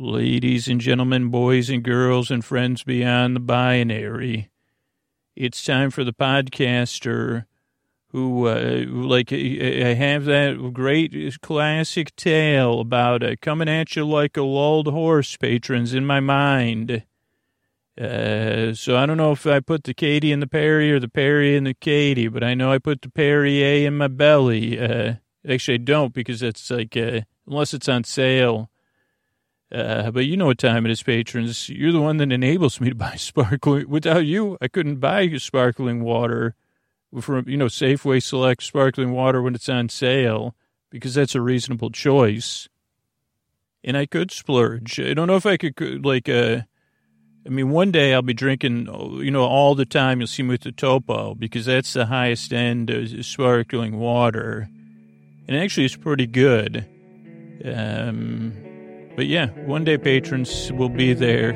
Ladies and gentlemen, boys and girls, and friends beyond the binary, it's time for the podcaster who, uh, like, I have that great classic tale about uh, coming at you like a lulled horse, patrons, in my mind. Uh, so I don't know if I put the Katie in the Perry or the Perry in the Katie, but I know I put the Perrier in my belly. Uh, actually, I don't because it's like, uh, unless it's on sale uh, but you know what time it is, patrons. You're the one that enables me to buy sparkling. Without you, I couldn't buy sparkling water from, you know, Safeway Select sparkling water when it's on sale because that's a reasonable choice. And I could splurge. I don't know if I could, like, uh, I mean, one day I'll be drinking, you know, all the time. You'll see me with the Topo because that's the highest end of sparkling water. And actually, it's pretty good. Um, but yeah, one day patrons will be there.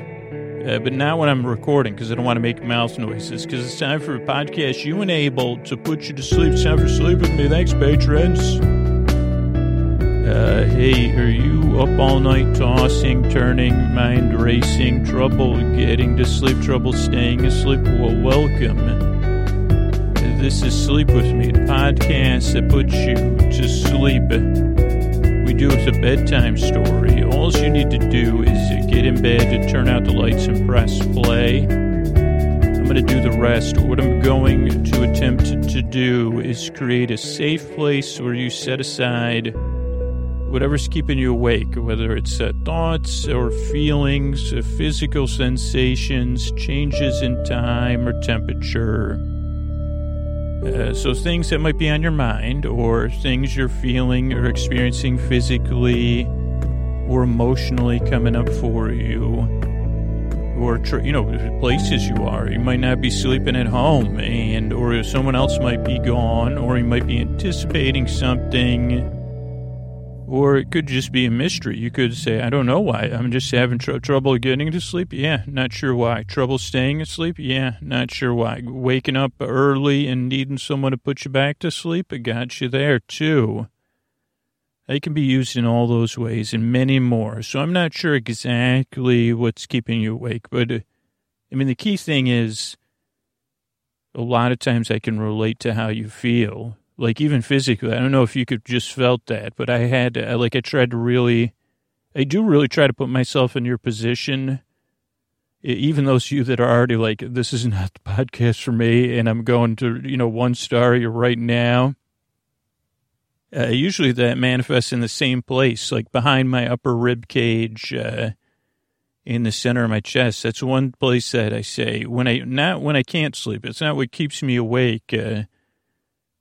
Uh, but not when I'm recording because I don't want to make mouth noises. Because it's time for a podcast you enable to put you to sleep. It's time for sleep with me. Thanks, patrons. Uh, hey, are you up all night tossing, turning, mind racing, trouble getting to sleep, trouble staying asleep? Well, welcome. This is Sleep With Me, the podcast that puts you to sleep we do it's a bedtime story. All you need to do is get in bed turn out the lights and press play. I'm going to do the rest. What I'm going to attempt to do is create a safe place where you set aside whatever's keeping you awake, whether it's uh, thoughts or feelings, uh, physical sensations, changes in time or temperature uh, so things that might be on your mind or things you're feeling or experiencing physically or emotionally coming up for you or you know places you are. You might not be sleeping at home and or someone else might be gone or you might be anticipating something or it could just be a mystery. You could say, I don't know why. I'm just having tr- trouble getting to sleep. Yeah, not sure why. Trouble staying asleep. Yeah, not sure why. Waking up early and needing someone to put you back to sleep. It got you there too. They can be used in all those ways and many more. So I'm not sure exactly what's keeping you awake, but uh, I mean, the key thing is a lot of times I can relate to how you feel like even physically. I don't know if you could just felt that, but I had like I tried to really, I do really try to put myself in your position. Even those you that are already like, this is not the podcast for me, and I'm going to, you know, one star you right now. Uh, usually that manifests in the same place, like behind my upper rib cage, uh, in the center of my chest. That's one place that I say when I not when I can't sleep. It's not what keeps me awake. Uh,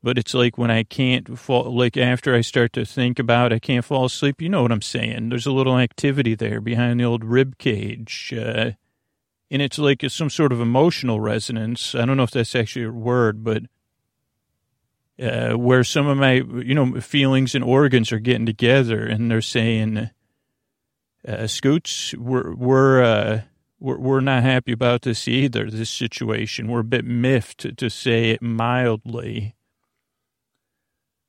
but it's like when I can't fall, like after I start to think about, I can't fall asleep. You know what I'm saying? There's a little activity there behind the old rib cage, uh, and it's like some sort of emotional resonance. I don't know if that's actually a word, but uh, where some of my, you know, feelings and organs are getting together, and they're saying, uh, "Scoots, we're we're." Uh, we're, we're not happy about this either, this situation. We're a bit miffed, to say it mildly.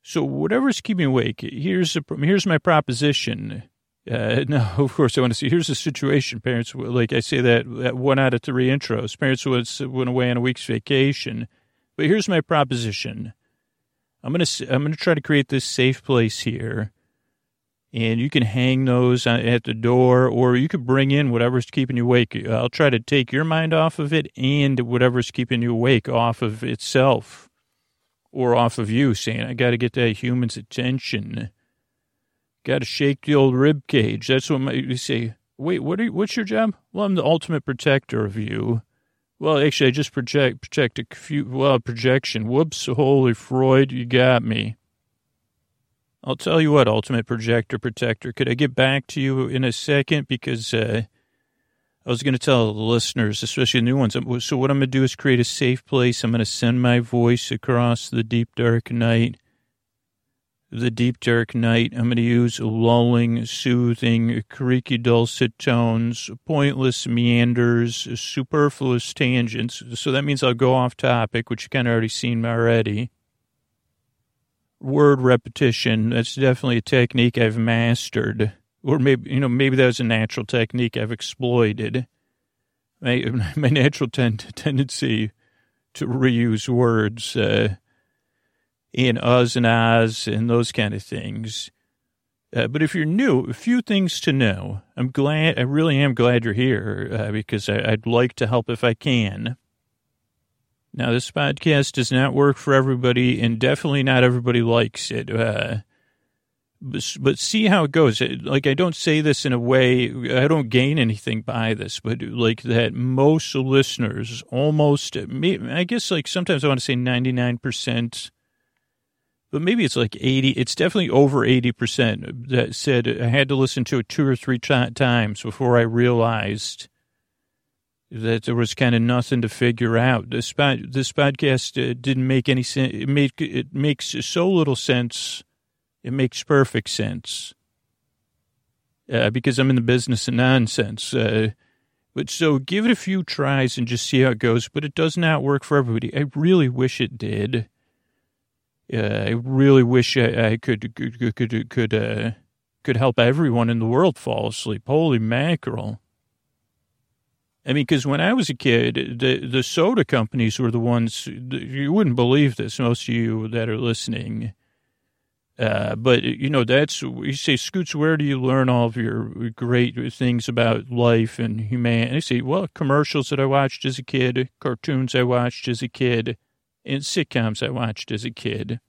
So whatever's keeping awake, here's a, here's my proposition. Uh, no, of course I want to see. Here's the situation. Parents, like I say that, that one out of three intros. Parents was went away on a week's vacation, but here's my proposition. I'm gonna I'm gonna try to create this safe place here, and you can hang those at the door, or you could bring in whatever's keeping you awake. I'll try to take your mind off of it, and whatever's keeping you awake off of itself or off of you saying, I got to get that human's attention. Got to shake the old rib cage. That's what my, you say. Wait, what are you, what's your job? Well, I'm the ultimate protector of you. Well, actually, I just project, project a few, well, projection. Whoops, holy Freud, you got me. I'll tell you what, ultimate projector protector. Could I get back to you in a second? Because, uh, I was going to tell the listeners, especially the new ones. Um, so what I'm going to do is create a safe place. I'm going to send my voice across the deep dark night. The deep dark night. I'm going to use lulling, soothing, creaky dulcet tones, pointless meanders, superfluous tangents. So that means I'll go off topic, which you kind of already seen already. Word repetition. That's definitely a technique I've mastered or maybe you know maybe that was a natural technique I've exploited. My my natural ten- tendency to reuse words uh, in us and as and those kind of things. Uh, but if you're new, a few things to know. I'm glad, I really am glad you're here uh, because I, would like to help if I can. Now, this podcast does not work for everybody, and definitely not everybody likes it. Uh, but, see how it goes. Like, I don't say this in a way, I don't gain anything by this, but like that most listeners almost, I guess, like sometimes I want to say 99% but maybe it's like 80, it's definitely over 80% that said I had to listen to it two or three times before I realized that there was kind of nothing to figure out. This, this podcast uh, didn't make any sense. It, make, it makes so little sense. It makes perfect sense. Uh, because I'm in the business of nonsense. Uh, but so give it a few tries and just see how it goes. But it does not work for everybody. I really wish it did. Uh, I really wish I, I could could could could uh, could help everyone in the world fall asleep. Holy mackerel! I mean, because when I was a kid, the the soda companies were the ones you wouldn't believe this. Most of you that are listening, uh, but you know that's you say, Scoots, where do you learn all of your great things about life and humanity? I say, well, commercials that I watched as a kid, cartoons I watched as a kid and sitcoms I watched as a kid.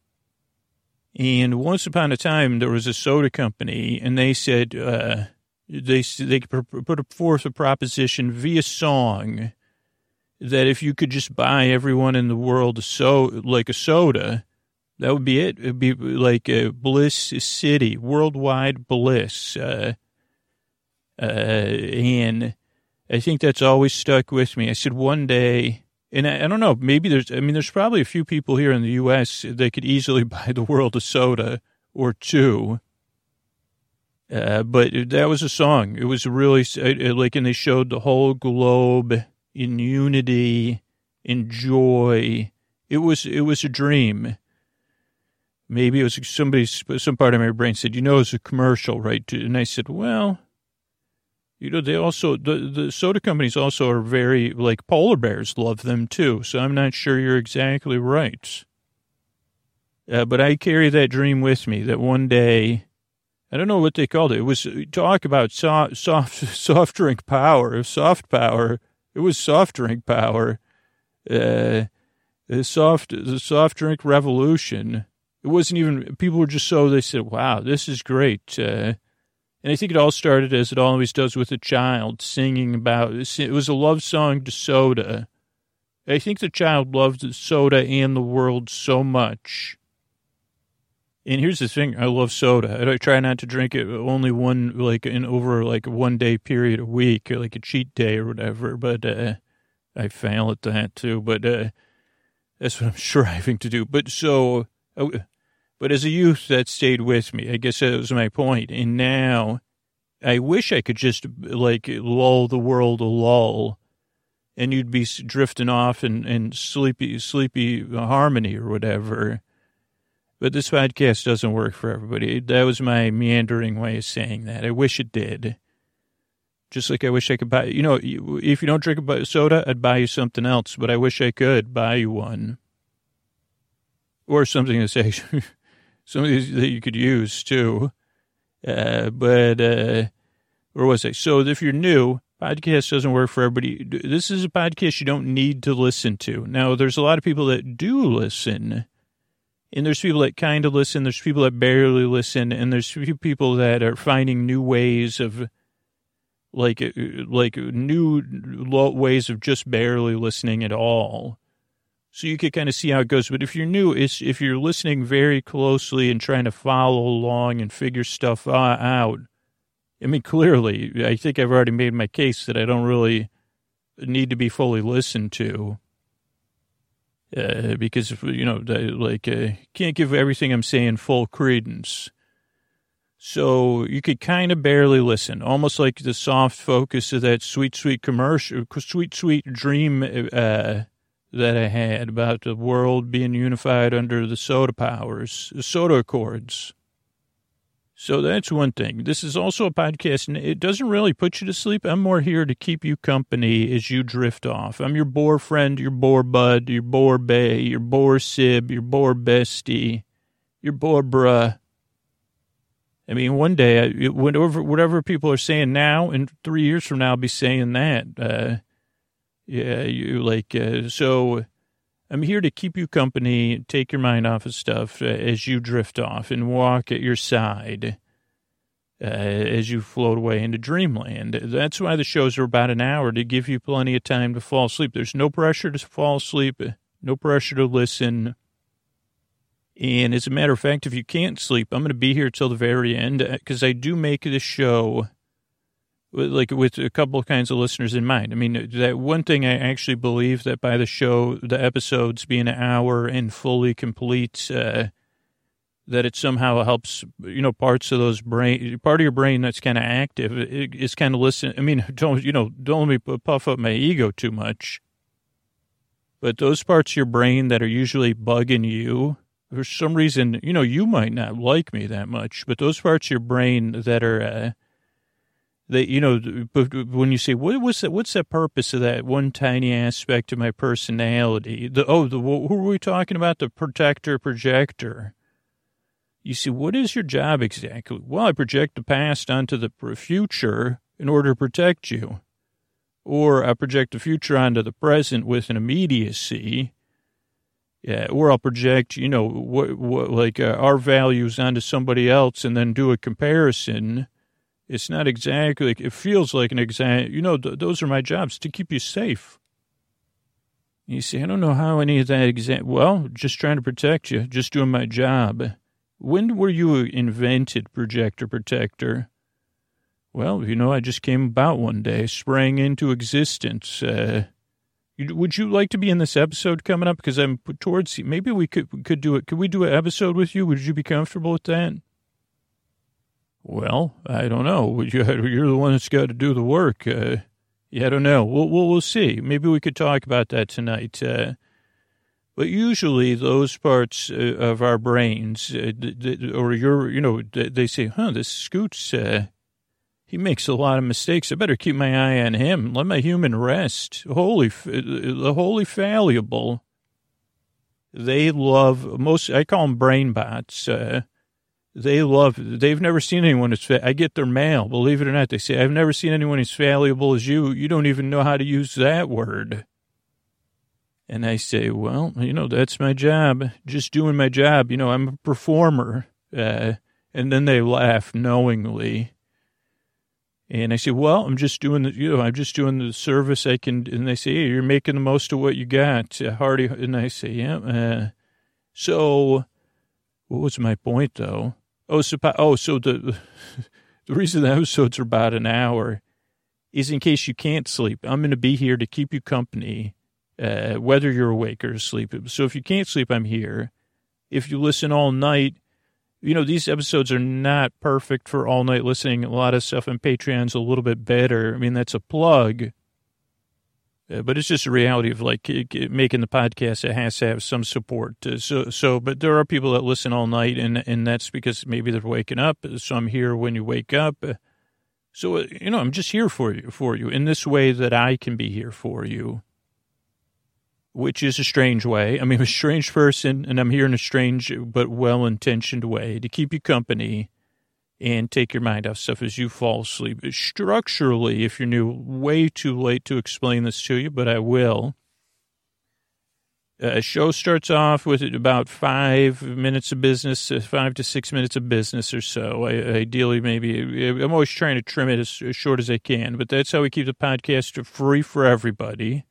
And once upon a time, there was a soda company, and they said uh, they they put forth a proposition via song that if you could just buy everyone in the world a so like a soda, that would be it. It'd be like a bliss city, worldwide bliss. Uh, uh, and I think that's always stuck with me. I said one day and I, I, don't know, maybe there's, I mean, there's probably a few people here in the U.S. that could easily buy the world a soda or two. Uh, but that was a song. It was really like, and they showed the whole globe in unity, in joy. It was, it was a dream. Maybe it was somebody, some part of my brain said, you know, it's a commercial, right? And I said, well, you know, they also, the, the soda companies also are very, like, polar bears love them too. So I'm not sure you're exactly right. Uh, but I carry that dream with me that one day, I don't know what they called it. It was talk about soft, soft, soft drink power, soft power. It was soft drink power. Uh, soft, the soft drink revolution. It wasn't even, people were just so, they said, wow, this is great. Uh, and I think it all started as it always does with a child singing about it was a love song to soda. I think the child loved soda and the world so much. And here's the thing: I love soda. I try not to drink it only one, like in over like one day period a week, or like a cheat day or whatever. But uh, I fail at that too. But uh, that's what I'm striving to do. But so but as a youth, that stayed with me. I guess that was my point. And now I wish I could just like lull the world a lull and you'd be drifting off in, in sleepy, sleepy harmony or whatever. But this podcast doesn't work for everybody. That was my meandering way of saying that. I wish it did. Just like I wish I could buy, you know, if you don't drink a soda, I'd buy you something else, but I wish I could buy you one. Or something that's actually some of these that you could use too. Uh, but, uh, where was I? So if you're new, podcast doesn't work for everybody. This is a podcast you don't need to listen to. Now, there's a lot of people that do listen, and there's people that kind of listen. There's people that barely listen, and there's people that are finding new ways of, like, uh, like new ways of just barely listening at all so you could kind of see how it goes. But if you're new, it's, if you're listening very closely and trying to follow along and figure stuff uh, out, I mean, clearly, I think I've already made my case that I don't really need to be fully listened to. Uh, because, you know, like, uh, can't give everything I'm saying full credence. So you could kind of barely listen, almost like the soft focus of that sweet, sweet commercial, sweet, sweet dream uh, that I had about the world being unified under the soda powers, the soda accords. So that's one thing. This is also a podcast, and it doesn't really put you to sleep. I'm more here to keep you company as you drift off. I'm your bore friend, your bore bud, your bore bay, your bore sib, your bore bestie, your bore bruh. I mean, one day, whatever whatever people are saying now, and three years from now, I'll be saying that. Uh, yeah, you like uh, so. I'm here to keep you company, take your mind off of stuff uh, as you drift off and walk at your side uh, as you float away into dreamland. That's why the shows are about an hour to give you plenty of time to fall asleep. There's no pressure to fall asleep, no pressure to listen. And as a matter of fact, if you can't sleep, I'm going to be here till the very end because I do make this show like with a couple of kinds of listeners in mind. I mean, that one thing I actually believe that by the show, the episodes being an hour and fully complete, uh, that it somehow helps, you know, parts of those brain, part of your brain that's kind of active is kind of listen. I mean, don't, you know, don't let me puff up my ego too much. But those parts of your brain that are usually bugging you, for some reason, you know, you might not like me that much, but those parts of your brain that are, uh, that you know when you say what what's that what's the purpose of that one tiny aspect of my personality? The oh the who are we talking about? The protector projector. You see what is your job exactly? Well i project the past onto the future in order to protect you. Or i project the future onto the present with an immediacy. Yeah, or I'll project, you know, what, what like uh, our values onto somebody else and then do a comparison it's not exactly, it feels like an exact, you know, th- those are my jobs to keep you safe. You see, I don't know how any of that exact, well, just trying to protect you, just doing my job. When were you invented, projector protector? Well, you know, I just came about one day, sprang into existence. Uh, would you like to be in this episode coming up? Because I'm towards, maybe we could, we could do it. Could we do an episode with you? Would you be comfortable with that? Well, I don't know. You're the one that's got to do the work. Uh, yeah, I don't know. We'll, we'll, we'll see. Maybe we could talk about that tonight. Uh, but usually those parts uh, of our brains, uh, or your, you know, they say, huh, this Scoots, uh, he makes a lot of mistakes. I better keep my eye on him. Let my human rest. Holy, the holy fallible. They love most, I call them brain bots. Uh, they love, they've never seen anyone as, I get their mail, believe it or not. They say, I've never seen anyone as valuable as you. You don't even know how to use that word. And I say, well, you know, that's my job. Just doing my job. You know, I'm a performer. Uh, and then they laugh knowingly. And I say, well, I'm just doing the, you know, I'm just doing the service I can. And they say, hey, you're making the most of what you got, uh, Hardy. And I say, yeah. Uh, so what was my point though? Oh, so, oh, so the the reason the episodes are about an hour is in case you can't sleep. I'm going to be here to keep you company, uh, whether you're awake or asleep. So if you can't sleep, I'm here. If you listen all night, you know these episodes are not perfect for all night listening. A lot of stuff on Patreon's a little bit better. I mean, that's a plug. Uh, but it's just a reality of like making the podcast. It has to have some support. Uh, so, so, but there are people that listen all night, and and that's because maybe they're waking up. So I'm here when you wake up. Uh, so you know, I'm just here for you, for you in this way that I can be here for you, which is a strange way. I mean, I'm a strange person, and I'm here in a strange but well-intentioned way to keep you company and take your mind off stuff as you fall asleep. Structurally, if you're new, way too late to explain this to you, but I will. A show starts off with about five minutes of business, uh, five to six minutes of business or so. I, ideally, maybe I'm always trying to trim it as, as short as I can, but that's how we keep the podcast free for everybody.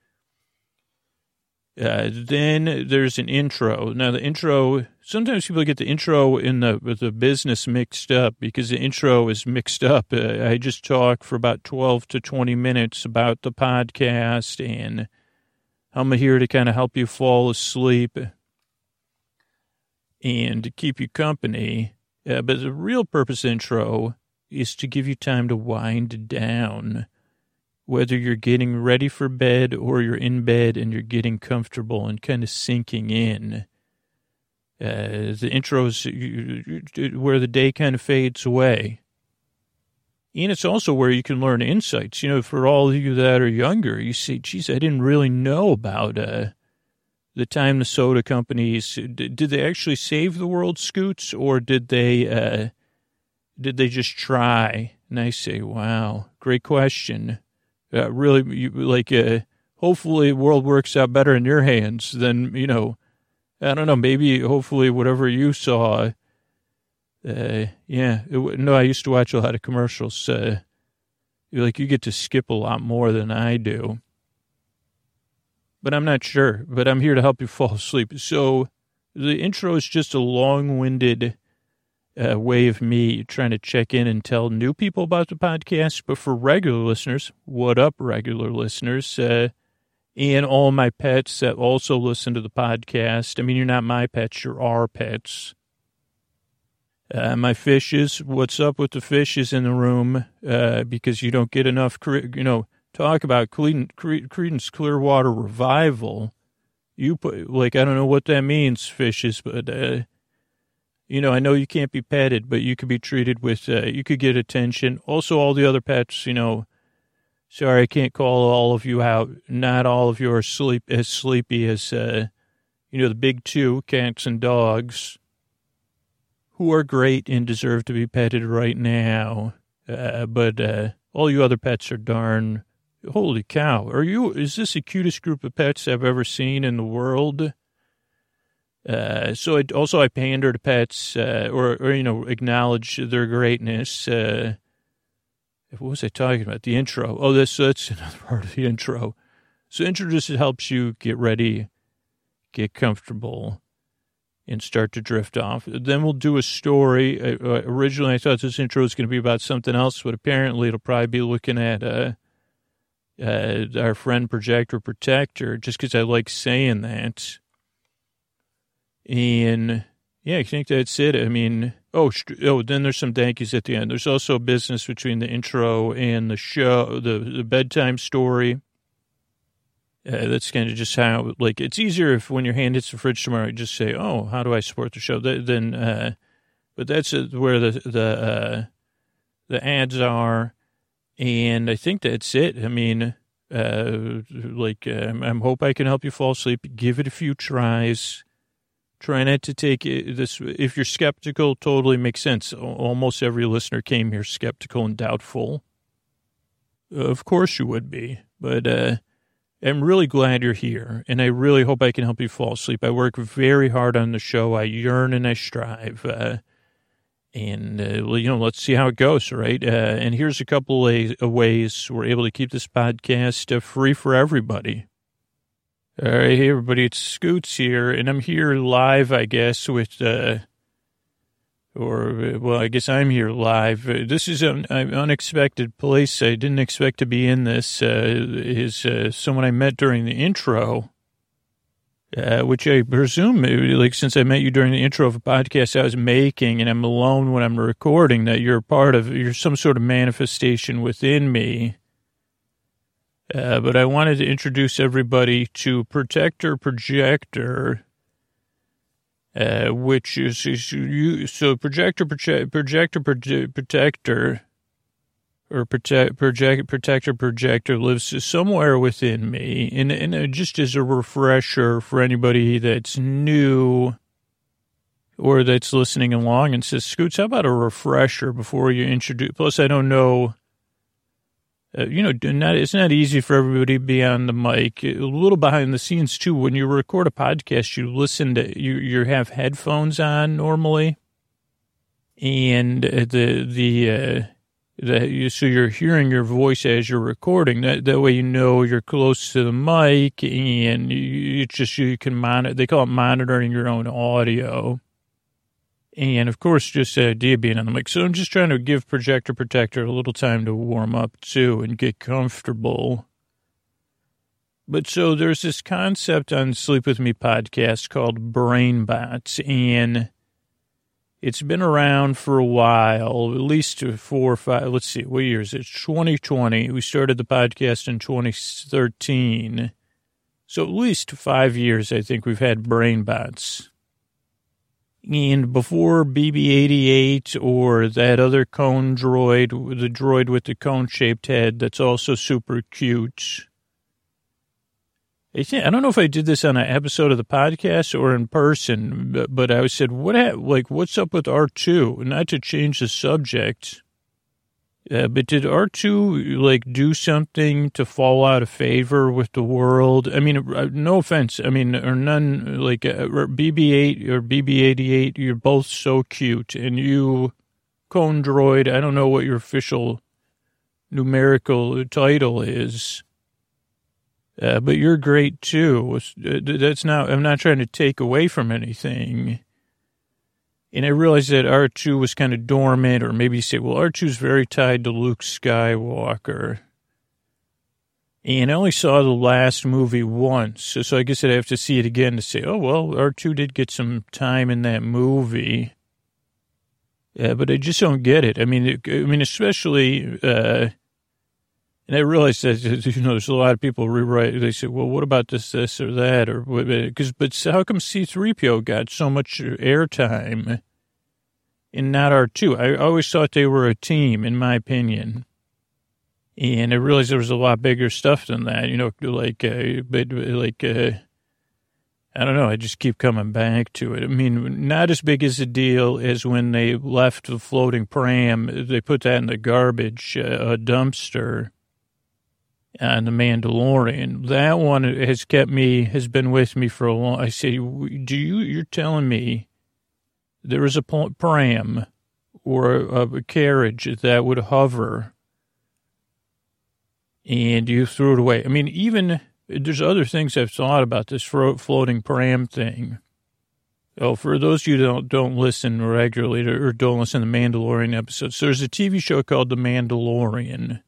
Uh, then there's an intro. Now the intro, sometimes people get the intro in the the business mixed up because the intro is mixed up. Uh, I just talk for about 12 to 20 minutes about the podcast and I'm here to kind of help you fall asleep and keep you company. Uh, but the real purpose intro is to give you time to wind down whether you're getting ready for bed or you're in bed and you're getting comfortable and kind of sinking in. Uh, the intros where the day kind of fades away. And it's also where you can learn insights. You know, for all of you that are younger, you see, geez, I didn't really know about uh, the time the soda companies did, did they actually save the world, Scoots, or did they uh, did they just try? And I say, wow, great question. Uh, really, you, like, uh, hopefully, the world works out better in your hands than you know. I don't know. Maybe, hopefully, whatever you saw uh, yeah, it, no, I used to watch a lot of commercials. Uh, like you get to skip a lot more than I do, but I'm not sure. But I'm here to help you fall asleep. So the intro is just a long-winded uh, way of me trying to check in and tell new people about the podcast. But for regular listeners, what up, regular listeners? Uh, and all my pets that also listen to the podcast. I mean, you're not my pets, you're our pets. Uh, my fishes, what's up with the fishes in the room? Uh, because you don't get enough, you know, talk about Creedence Clearwater Revival. You put, like, I don't know what that means, fishes, but, uh, you know, I know you can't be petted, but you could be treated with, uh, you could get attention. Also, all the other pets, you know, sorry, I can't call all of you out. Not all of you are sleep as sleepy as, uh, you know, the big two, cats and dogs who are great and deserve to be petted right now. Uh, but uh, all you other pets are darn. Holy cow! Are you? Is this the cutest group of pets I've ever seen in the world? Uh, so I, also I pander to pets, uh, or, or you know, acknowledge their greatness. Uh, what was I talking about? The intro. Oh, that's another part of the intro. So intro just helps you get ready, get comfortable, and start to drift off. Then we'll do a story. Uh, uh originally, I thought this intro was going to be about something else, but apparently it'll probably be looking at our friend Projector Protector, just because I like saying that. And yeah, I think that's it. I mean, oh, oh, then there's some dankies at the end. There's also business between the intro and the show, the, the bedtime story. Uh, that's kind of just how, like, it's easier if when your hand hits the fridge tomorrow, you just say, "Oh, how do I support the show?" Then, uh, but that's uh, where the the uh, the ads are, and I think that's it. I mean, uh, like, um, I hope I can help you fall asleep. Give it a few tries. Try not to take this. If you're skeptical, totally makes sense. Almost every listener came here skeptical and doubtful. Of course you would be, but uh, I'm really glad you're here, and I really hope I can help you fall asleep. I work very hard on the show. I yearn and I strive. Uh, and, uh, you know, let's see how it goes, right? Uh, and here's a couple of ways we're able to keep this podcast uh, free for everybody. All right, hey, everybody, it's Scoots here, and I'm here live, I guess, with uh, or well, I guess I'm here live. This is an unexpected place. I didn't expect to be in this. Uh, is uh, someone I met during the intro, uh, which I presume, like since I met you during the intro of a podcast I was making, and I'm alone when I'm recording, that you're part of, you're some sort of manifestation within me. Uh, but I wanted to introduce everybody to Protector Projector uh, which is, is you, so projector, project, projector, protector, or protect, project, protector, projector lives somewhere within me. And, and just as a refresher for anybody that's new or that's listening along and says, Scoots, how about a refresher before you introduce? Plus, I don't know uh, you know, not, it's not easy for everybody to be on the mic. A little behind the scenes too. When you record a podcast, you listen to you. You have headphones on normally, and the the uh, the so you're hearing your voice as you're recording. That that way you know you're close to the mic, and you, you just you can monitor. They call it monitoring your own audio. And of course, just the idea being on the mic. So I'm just trying to give Projector Protector a little time to warm up too and get comfortable. But so there's this concept on Sleep With Me podcast called Brain Bots, and it's been around for a while, at least four or five. Let's see, what year is it? 2020. We started the podcast in 2013. So at least five years, I think we've had Brain Bots. And before BB-88 or that other cone droid, the droid with the cone-shaped head that's also super cute. I, don't know if I did this on an episode of the podcast or in person, but, I said, what, like, what's up with R2? Not to change the subject, uh, but did R2 like do something to fall out of favor with the world? I mean, uh, no offense. I mean, or none like uh, BB8 or BB88, you're both so cute. And you, Cone Droid, I don't know what your official numerical title is. Uh, but you're great too. Uh, that's not, I'm not trying to take away from anything. And I realized that R2 was kind of dormant, or maybe you say, well, R2's very tied to Luke Skywalker. And I only saw the last movie once, so, so I guess I'd have to see it again to say, oh, well, R2 did get some time in that movie. Yeah, but I just don't get it. I mean, I mean, especially, uh, and I realized that, you know, there's a lot of people rewrite, they say, well, what about this, this, or that, or, because, but how come C-3PO got so much airtime and not R2? I always thought they were a team, in my opinion. And I realized there was a lot bigger stuff than that, you know, like, uh, but like, uh, I don't know. I just keep coming back to it. I mean, not as big as a deal as when they left the floating pram. They put that in the garbage uh, dumpster and The Mandalorian. That one has kept me, has been with me for a long. I say, do you? You're telling me there is a pram or a, a carriage that would hover, and you threw it away. I mean, even there's other things I've thought about this floating pram thing. Oh, for those of you who don't don't listen regularly to, or don't listen to the Mandalorian episodes, so there's a TV show called The Mandalorian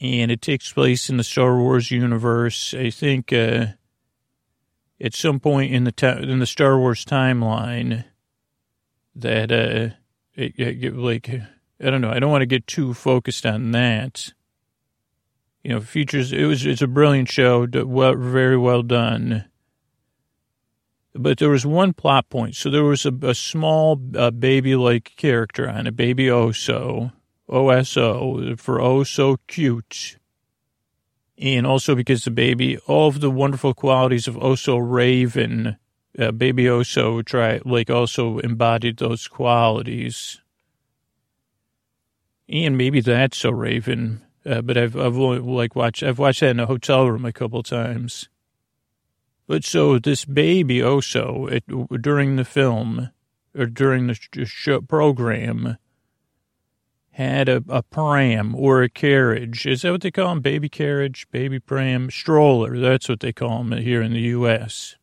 and it takes place in the Star Wars universe. I think uh, at some point in the ta- in the Star Wars timeline that uh, it, it, like I don't know. I don't want to get too focused on that. You know, features. It was it's a brilliant show, well, very well done. But there was one plot point. So there was a, a small uh, baby-like character on a baby Oso OSO for Oh So Cute. And also because the baby, all of the wonderful qualities of Oso Raven, uh, baby Oso try, like also embodied those qualities. And maybe that's so Raven, uh, but I've, I've only, like watched, I've watched that in a hotel room a couple times. But so this baby Oso, it, during the film, or during the program, had a, a pram or a carriage. Is that what they call them? Baby carriage, baby pram, stroller. That's what they call them here in the U.S.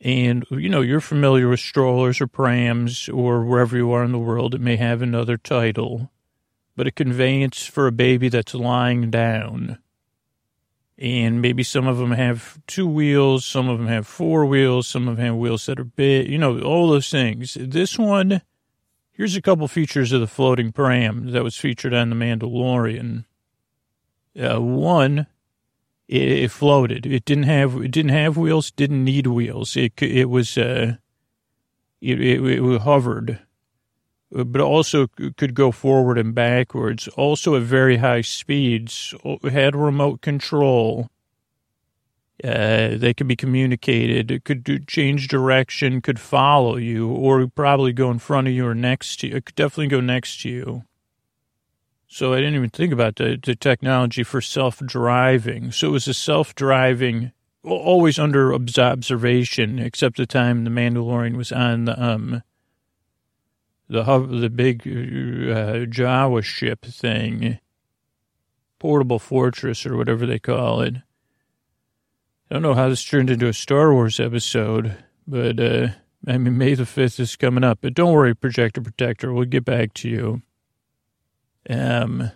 And, you know, you're familiar with strollers or prams or wherever you are in the world. It may have another title, but a conveyance for a baby that's lying down. And maybe some of them have two wheels, some of them have four wheels, some of them have wheels that are big, you know, all those things. This one Here's a couple features of the floating pram that was featured on The Mandalorian. Uh, one, it, it, floated. It didn't have it didn't have wheels. Didn't need wheels. It it was uh, it, it, it hovered, uh, but also could go forward and backwards. Also at very high speeds. Had remote control uh, they could be communicated. It could do, change direction, could follow you, or probably go in front of you or next to you. It could definitely go next to you. So I didn't even think about the, the technology for self-driving. So it was a self-driving, always under observation, except the time the Mandalorian was on the um the the big uh, Jawa ship thing, portable fortress or whatever they call it I don't know how this turned into a Star Wars episode, but uh, I mean, May the 5th is coming up. But don't worry, Projector Protector, we'll get back to you. Um,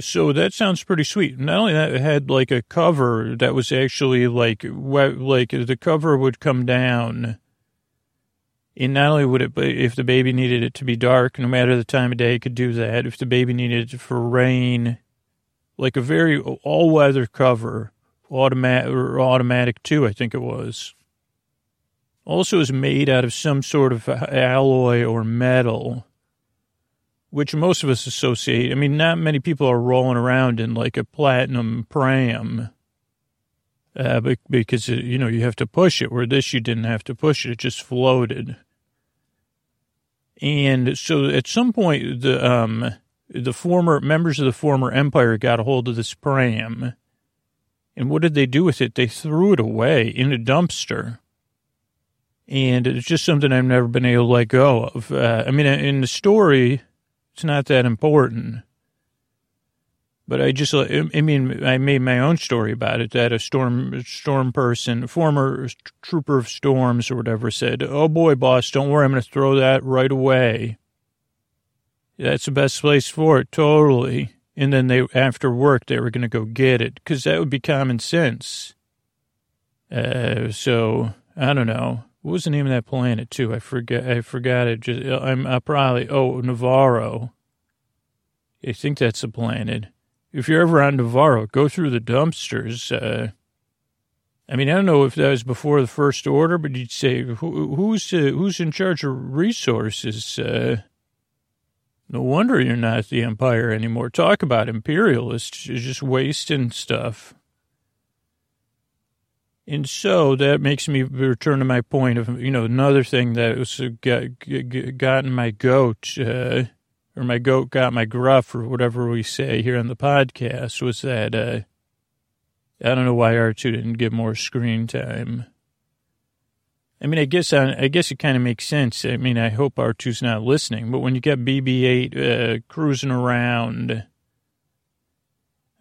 so that sounds pretty sweet. Not only that, it had like a cover that was actually like, like the cover would come down. And not only would it, but if the baby needed it to be dark, no matter the time of day, it could do that. If the baby needed it for rain, like a very all weather cover automatic or automatic too, I think it was. also is made out of some sort of alloy or metal, which most of us associate. I mean, not many people are rolling around in like a platinum pram. Uh, because, you know, you have to push it, where this you didn't have to push it. It just floated. And so at some point, the, um, the former members of the former empire got a hold of this pram. And what did they do with it? They threw it away in a dumpster. And it's just something I've never been able to let go of. Uh, I mean, in the story, it's not that important. But I just, I mean, I made my own story about it that a storm, storm person, former trooper of storms or whatever said, Oh boy, boss, don't worry. I'm going to throw that right away. That's the best place for it. Totally. And then they, after work, they were going to go get it because that would be common sense. Uh, so I don't know. What was the name of that planet too? I forget. I forgot it. Just I'm I probably oh Nevarro. I think that's a planet. If you're ever on Nevarro, go through the dumpsters. Uh, I mean, I don't know if that was before the first order, but you'd say who, who's uh, who's in charge of resources? Uh, no wonder you're not the empire anymore. Talk about imperialists, You're just wasting stuff. And so that makes me return to my point of, you know, another thing that was uh, got, gotten my goat, uh, or my goat got my gruff, or whatever we say here on the podcast, was that, uh, I don't know why R2 didn't get more screen time. I mean, I guess I, I guess it kind of makes sense. I mean, I hope R2's not listening, but when you got BB-8 uh, cruising around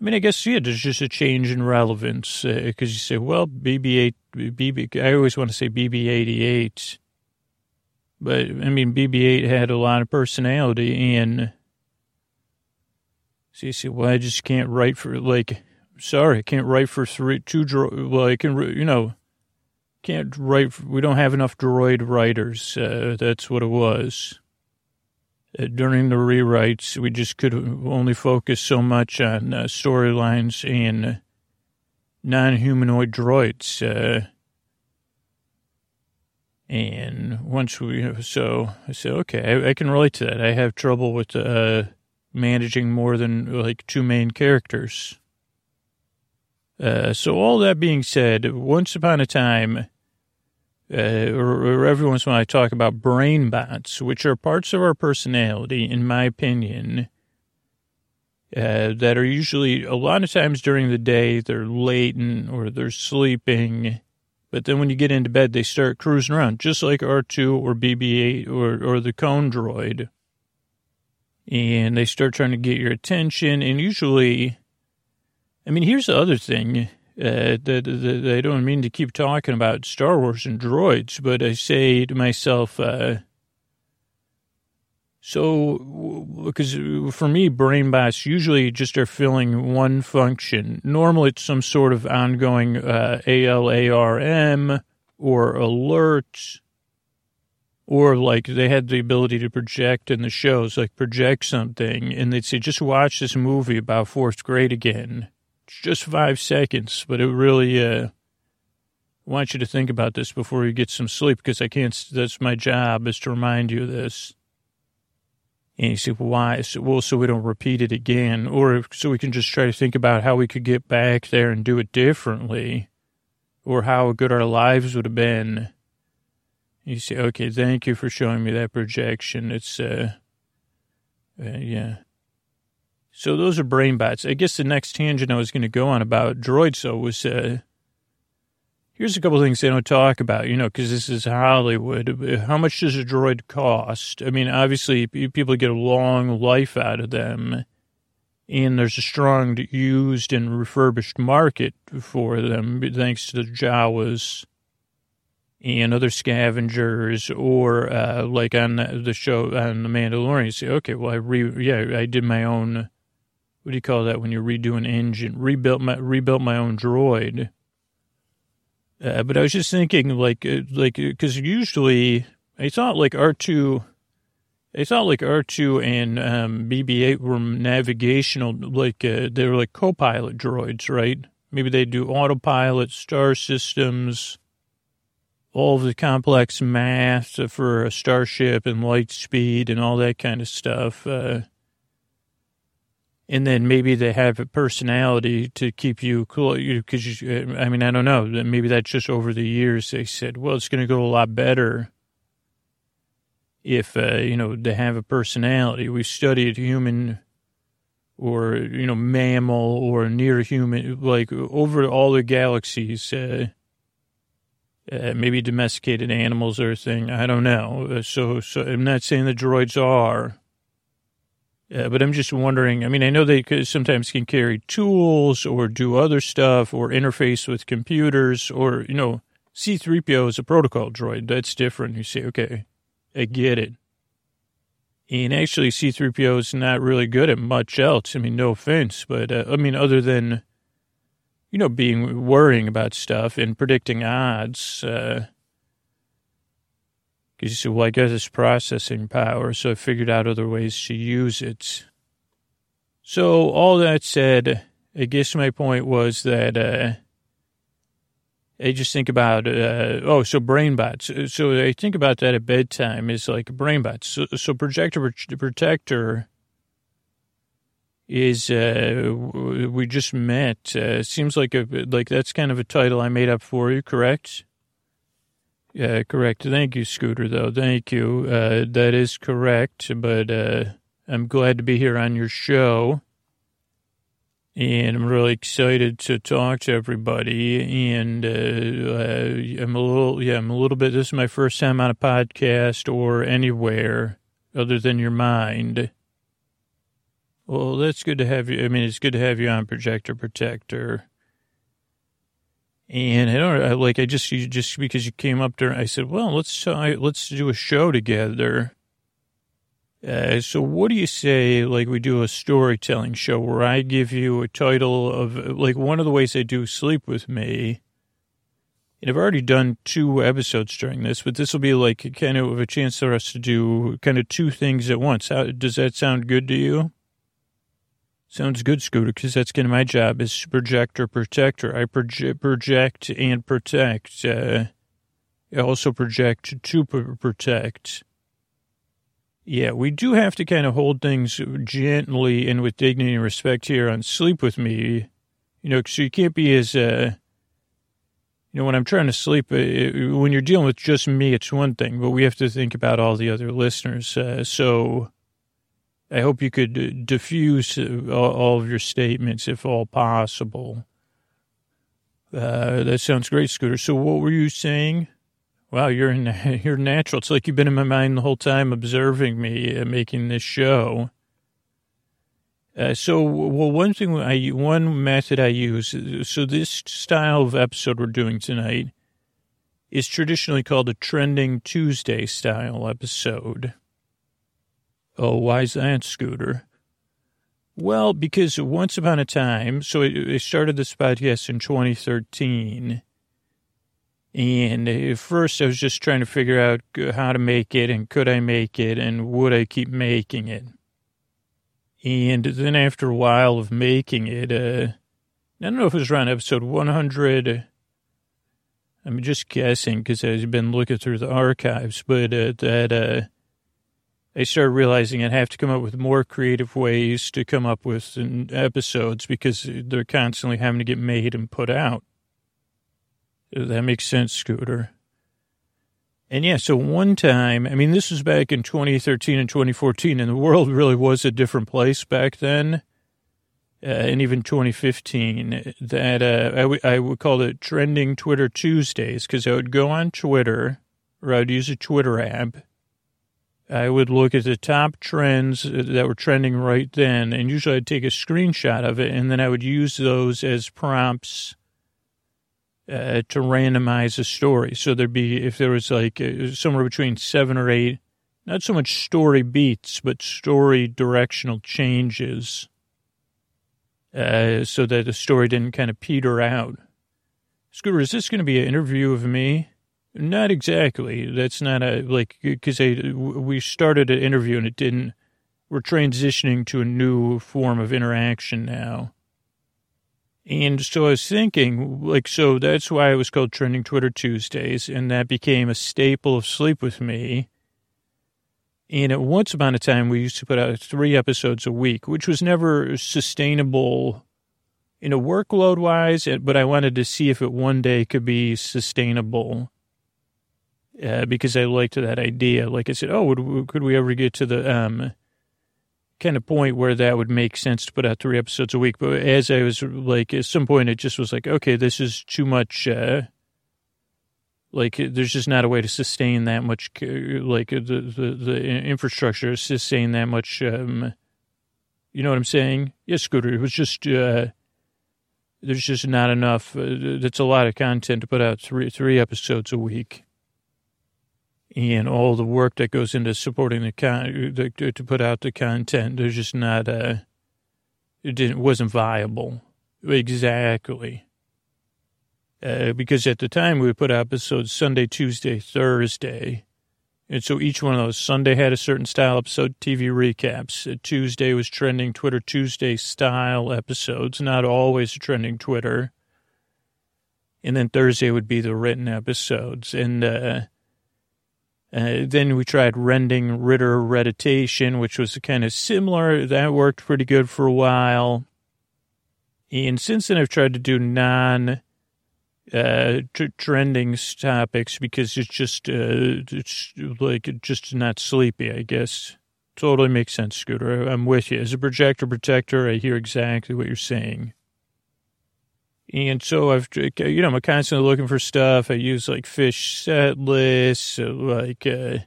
I mean, I guess, yeah, there's just a change in relevance because uh, you say, well, BB-8, BB, I always want to say BB-88, but I mean, BB-8 had a lot of personality and so you say, well, I just can't write for, like, sorry, I can't write for three, two, well, I can, you know, can't write, we don't have enough droid writers. Uh, that's what it was. Uh, during the rewrites, we just could only focus so much on uh, storylines and non-humanoid droids. Uh, and once we, so I said, okay, I, I, can relate to that. I have trouble with uh, managing more than like two main characters. Uh, so all that being said, once upon a time, uh, or, every once in a while I talk about brain bots, which are parts of our personality, in my opinion, uh, that are usually a lot of times during the day, they're latent or they're sleeping. But then when you get into bed, they start cruising around, just like R2 or BB 8 or, or the cone droid. And they start trying to get your attention. And usually, I mean, here's the other thing uh, the, the, I don't mean to keep talking about Star Wars and droids, but I say to myself, uh, so, because for me, brain bots usually just are filling one function. Normally, it's some sort of ongoing uh, ALARM or alert, or like they had the ability to project in the shows, like project something, and they'd say, just watch this movie about fourth grade again just five seconds, but it really, uh, want you to think about this before you get some sleep because I can't, that's my job is to remind you of this. And you say, well, why? So, well, so we don't repeat it again, or so we can just try to think about how we could get back there and do it differently, or how good our lives would have been. You say, okay, thank you for showing me that projection. It's, uh, uh yeah. So those are brain bots. I guess the next tangent I was going to go on about droids, so was uh, here's a couple things they don't talk about, you know, because this is Hollywood. How much does a droid cost? I mean, obviously, people get a long life out of them, and there's a strong used and refurbished market for them, thanks to the Jawas and other scavengers, or uh, like on the show on the Mandalorian, you say, okay, well, I re, yeah, I did my own what do you call that when you redo an engine? Rebuilt my rebuilt my own droid. Uh, but I was just thinking, like, uh, like, because usually I thought like R two, I thought like R two and um, BB eight were navigational, like uh, they were like co-pilot droids, right? Maybe they do autopilot, star systems, all the complex math for a starship and light speed and all that kind of stuff. Uh, and then maybe they have a personality to keep you cool. Because you, I mean, I don't know. Maybe that's just over the years they said, well, it's going to go a lot better if uh, you know they have a personality. We studied human or you know mammal or near human, like over all the galaxies. Uh, uh, maybe domesticated animals or a thing. I don't know. Uh, so, so I'm not saying the droids are, uh, but I'm just wondering. I mean, I know they sometimes can carry tools or do other stuff or interface with computers or you know, C-3PO is a protocol droid. That's different. You say, okay, I get it. And actually, C-3PO is not really good at much else. I mean, no offense, but uh, I mean, other than you know, being worrying about stuff and predicting odds. Uh, because you said, well, I got this processing power, so I figured out other ways to use it. So all that said, I guess my point was that uh, I just think about uh, oh, so brain bots. So I think about that at bedtime is like brain bots. So, so projector protector is uh, we just met. Uh, seems like a like that's kind of a title I made up for you, correct? Yeah, correct. Thank you, Scooter. Though, thank you. Uh, that is correct. But uh, I'm glad to be here on your show, and I'm really excited to talk to everybody. And uh, uh, I'm a little, yeah, I'm a little bit. This is my first time on a podcast or anywhere other than your mind. Well, that's good to have you. I mean, it's good to have you on Projector Protector. And I don't like. I just you just because you came up there, I said, "Well, let's uh, let's do a show together." Uh, so, what do you say? Like, we do a storytelling show where I give you a title of like one of the ways I do sleep with me. And I've already done two episodes during this, but this will be like kind of a chance for us to do kind of two things at once. How, does that sound good to you? Sounds good, Scooter, because that's kind of my job is projector protector. I proje- project and protect. Uh, I also project to protect. Yeah, we do have to kind of hold things gently and with dignity and respect here on Sleep With Me. You know, so you can't be as, uh, you know, when I'm trying to sleep, uh, when you're dealing with just me, it's one thing, but we have to think about all the other listeners. Uh, so, I hope you could uh, diffuse uh, all of your statements if all possible. Uh, that sounds great, Scooter. So what were you saying? Wow, you're in, you're natural. It's like you've been in my mind the whole time, observing me uh, making this show. Uh, so, well, one thing I one method I use. So this style of episode we're doing tonight is traditionally called a trending Tuesday style episode. Oh, why's that, Scooter? Well, because once upon a time, so it, started this podcast in 2013. And at first, I was just trying to figure out how to make it and could I make it and would I keep making it. And then after a while of making it, uh, I don't know if it was around episode 100. I'm just guessing because I've been looking through the archives, but uh, that uh, I started realizing I'd have to come up with more creative ways to come up with episodes because they're constantly having to get made and put out. That makes sense, Scooter. And yeah, so one time, I mean, this was back in 2013 and 2014, and the world really was a different place back then. Uh, and even 2015, that uh, I, w- I would call it trending Twitter Tuesdays because I would go on Twitter or I would use a Twitter app I would look at the top trends that were trending right then, and usually I'd take a screenshot of it, and then I would use those as prompts uh, to randomize a story. So there'd be, if there was like uh, somewhere between seven or eight, not so much story beats, but story directional changes, uh, so that the story didn't kind of peter out. Scooter, is this going to be an interview of me? Not exactly. That's not a like because we started an interview and it didn't. We're transitioning to a new form of interaction now. And so I was thinking, like, so that's why it was called Trending Twitter Tuesdays, and that became a staple of Sleep With Me. And at once upon a time, we used to put out three episodes a week, which was never sustainable you know, workload wise, but I wanted to see if it one day could be sustainable uh, because I liked that idea. Like I said, oh, would, could we ever get to the um, kind of point where that would make sense to put out three episodes a week? But as I was like, at some point, it just was like, okay, this is too much. Uh, like, there's just not a way to sustain that much, like the the, the infrastructure sustain that much. Um, you know what I'm saying? Yes, Scooter. It was just. Uh, there's just not enough. Uh, that's a lot of content to put out three three episodes a week, and all the work that goes into supporting the con the, to put out the content. There's just not uh it didn't wasn't viable exactly. Uh, because at the time we would put episodes Sunday, Tuesday, Thursday, and so each one of those, Sunday had a certain style episode, TV recaps. Uh, Tuesday was trending Twitter Tuesday style episodes, not always trending Twitter. And then Thursday would be the written episodes. And uh, uh, then we tried rending Ritter Reditation, which was kind of similar. That worked pretty good for a while. And since then, I've tried to do non uh, t- trending topics because it's just uh, it's like just not sleepy. I guess totally makes sense, Scooter. I'm with you. As a projector protector, I hear exactly what you're saying. And so I've, you know, I'm constantly looking for stuff. I use like Phish set lists, like uh,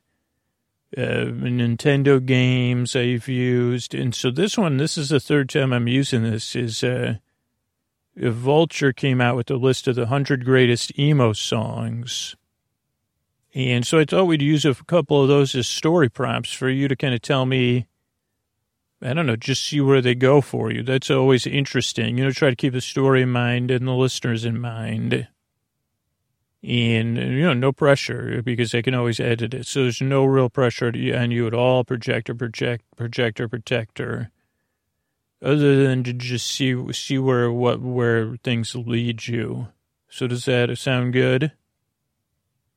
uh, Nintendo games I've used. And so this one, this is the third time I'm using this, is uh, Vulture came out with a list of the 100 greatest emo songs. And so I thought we'd use a couple of those as story prompts for you to kind of tell me, I don't know, just see where they go for you. That's always interesting. You know, try to keep the story in mind and the listeners in mind. And, you know, no pressure because they can always edit it. So there's no real pressure on you at all, projector, project, projector, protector other than to just see see where what where things lead you. So does that sound good?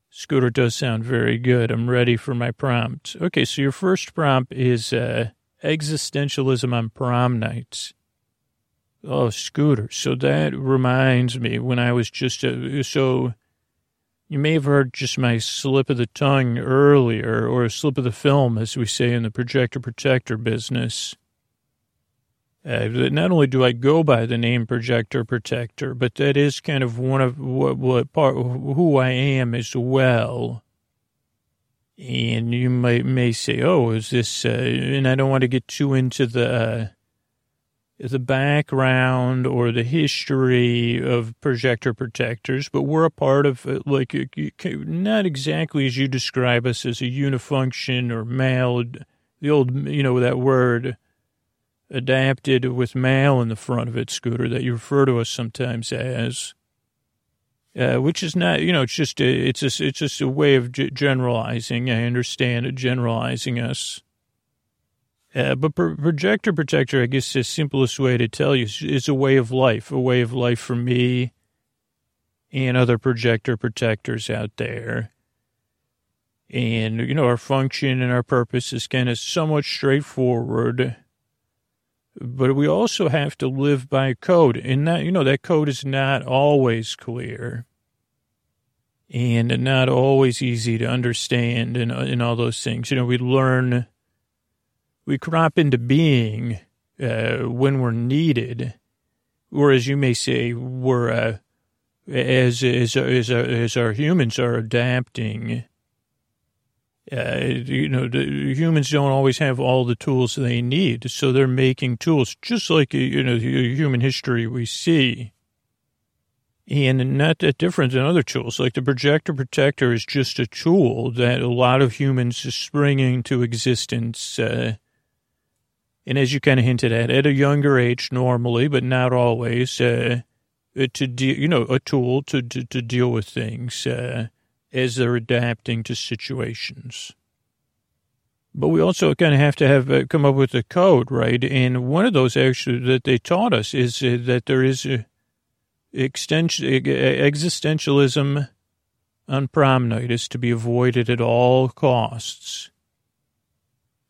Scooter does sound very good. I'm ready for my prompt. Okay, so your first prompt is uh, existentialism on prom nights. Oh, Scooter. So that reminds me when I was just uh, so. You may have heard just my slip of the tongue earlier, or a slip of the film, as we say in the projector protector business. Uh, not only do I go by the name Projector Protector, but that is kind of one of what, what part who I am as well. And you might may say, "Oh, is this?" Uh, and I don't want to get too into the uh, the background or the history of projector protectors, but we're a part of uh, like not exactly as you describe us as a unifunction or male. The old, you know, that word adapted with male in the front of it, Scooter, that you refer to us sometimes as, uh, which is not, you know, it's just a, it's a, it's just a way of g- generalizing. I understand it, generalizing us. Uh, but pro- projector protector, I guess the simplest way to tell you is a way of life, a way of life for me and other projector protectors out there. And, you know, our function and our purpose is kind of somewhat straightforward but we also have to live by code. And that, you know, that code is not always clear and not always easy to understand and, and all those things. You know, we learn, we crop into being uh, when we're needed, or as you may say, we're, uh, as, as, as, as our humans are adapting uh, you know, humans don't always have all the tools they need, so they're making tools, just like you know, human history we see, and not that different than other tools. Like the projector protector is just a tool that a lot of humans are springing to existence. Uh, and as you kind of hinted at, at a younger age, normally, but not always, uh, to de- you know, a tool to to, to deal with things. Uh, as they're adapting to situations. But we also kind of have to have uh, come up with a code, right? And one of those actually that they taught us is uh, that there is a, existentialism on prom night is to be avoided at all costs.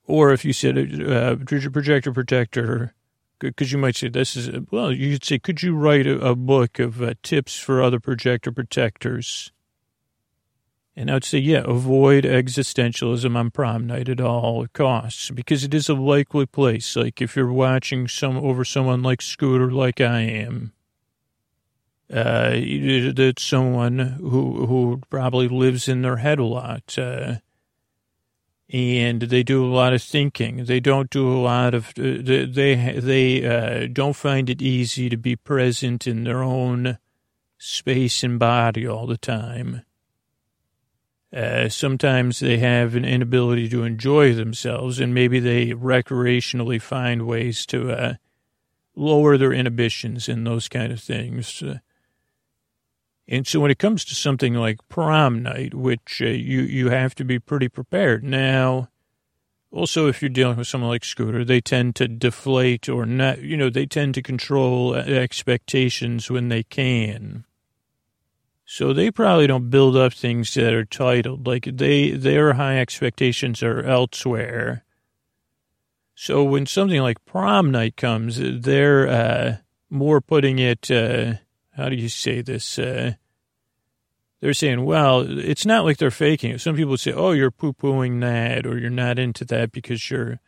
Or if you said, uh, projector protector, because you might say this is, well, you could say, could you write a, a book of uh, tips for other projector protectors? And I'd say, yeah, avoid existentialism on prom night at all costs because it is a likely place. Like if you're watching some over someone like Scooter, like I am, uh, that's someone who who probably lives in their head a lot, uh, and they do a lot of thinking. They don't do a lot of uh, they they, they uh, don't find it easy to be present in their own space and body all the time. Uh, sometimes they have an inability to enjoy themselves, and maybe they recreationally find ways to uh, lower their inhibitions and those kind of things. Uh, and so when it comes to something like prom night, which uh, you, you have to be pretty prepared. Now, also, if you're dealing with someone like Scooter, they tend to deflate or not, you know, they tend to control expectations when they can. So they probably don't build up things that are titled. Like they, their high expectations are elsewhere. So when something like prom night comes, they're uh, more putting it, uh, how do you say this? Uh, they're saying, well, it's not like they're faking it. Some people say, oh, you're poo pooing that or you're not into that because you're.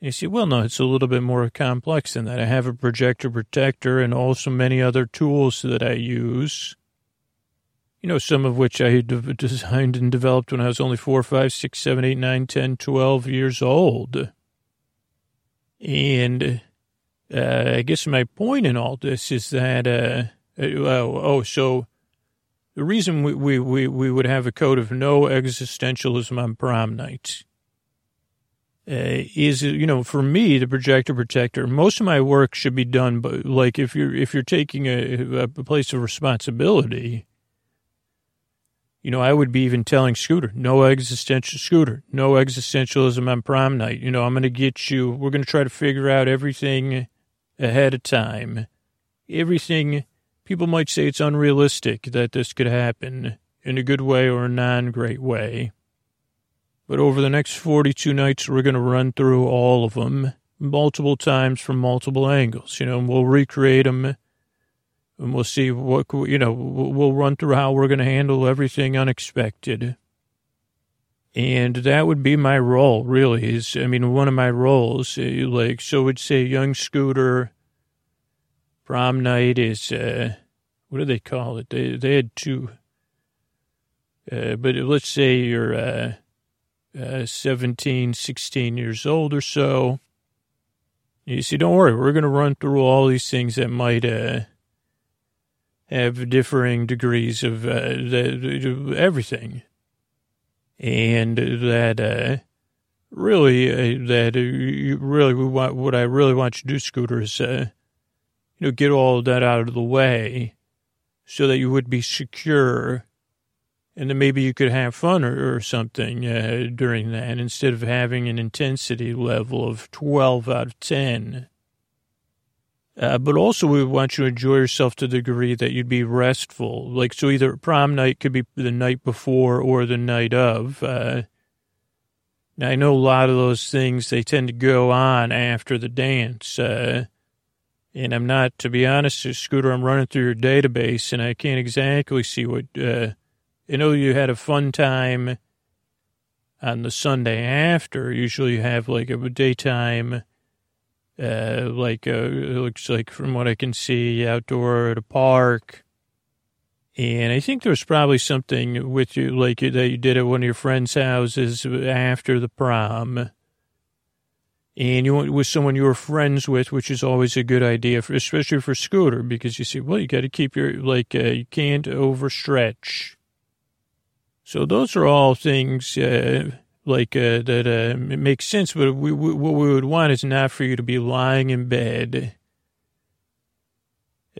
You say, well, no, it's a little bit more complex than that. I have a projector protector and also many other tools that I use. You know, some of which I designed and developed when I was only four, five, six, seven, eight, nine, ten, twelve years old. And uh, I guess my point in all this is that, uh, oh, oh, so the reason we, we, we, we would have a code of no existentialism on prom night uh, is, you know, for me, the projector protector, most of my work should be done, but like if you're, if you're taking a, a place of responsibility, you know, I would be even telling Scooter, no existential Scooter, no existentialism on prom night. You know, I'm going to get you, we're going to try to figure out everything ahead of time. Everything, people might say it's unrealistic that this could happen in a good way or a non great way. But over the next 42 nights, we're going to run through all of them multiple times from multiple angles, you know, and we'll recreate them and we'll see what, you know, we'll run through how we're going to handle everything unexpected. And that would be my role, really. Is I mean, one of my roles, uh, like, so would say young scooter prom night is, uh, what do they call it? They, they had two, uh, but let's say you're, uh, uh, 17, 16 years old or so. You see, don't worry, we're going to run through all these things that might, uh, have differing degrees of, uh, the, everything and that uh, really uh, that uh, really want what I really want you to do, Scooter, is uh, you know get all that out of the way so that you would be secure, and then maybe you could have fun or, or something uh, during that instead of having an intensity level of twelve out of ten. Uh, but also, we want you to enjoy yourself to the degree that you'd be restful. Like, so either prom night could be the night before or the night of. Uh, now, I know a lot of those things, they tend to go on after the dance. Uh, and I'm not, to be honest, Scooter, I'm running through your database and I can't exactly see what, uh, I know you had a fun time on the Sunday after. Usually you have like a daytime uh, like uh, it looks like from what I can see, outdoor at a park. And I think there was probably something with you, like that you did at one of your friends' houses after the prom. And you went with someone you were friends with, which is always a good idea, for, especially for Scooter, because you see, well, you got to keep your, like, uh, you can't overstretch. So those are all things uh, like uh, that uh, it makes sense. But we, we, what we would want is not for you to be lying in bed.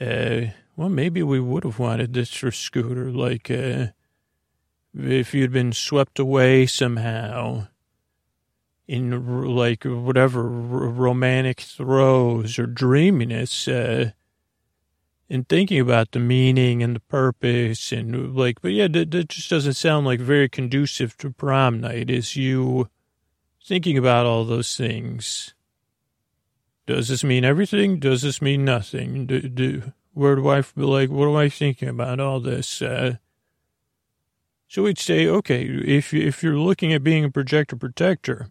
Uh, well, maybe we would have wanted this for Scooter, like uh, if you'd been swept away somehow in like whatever romantic throes or dreaminess. Uh, and thinking about the meaning and the purpose and like, but yeah, that, that just doesn't sound like very conducive to prom night. Is you thinking about all those things? Does this mean everything? Does this mean nothing? Do, do where do I like? What am I thinking about all this? Uh, so we'd say, okay, if if you're looking at being a projector protector,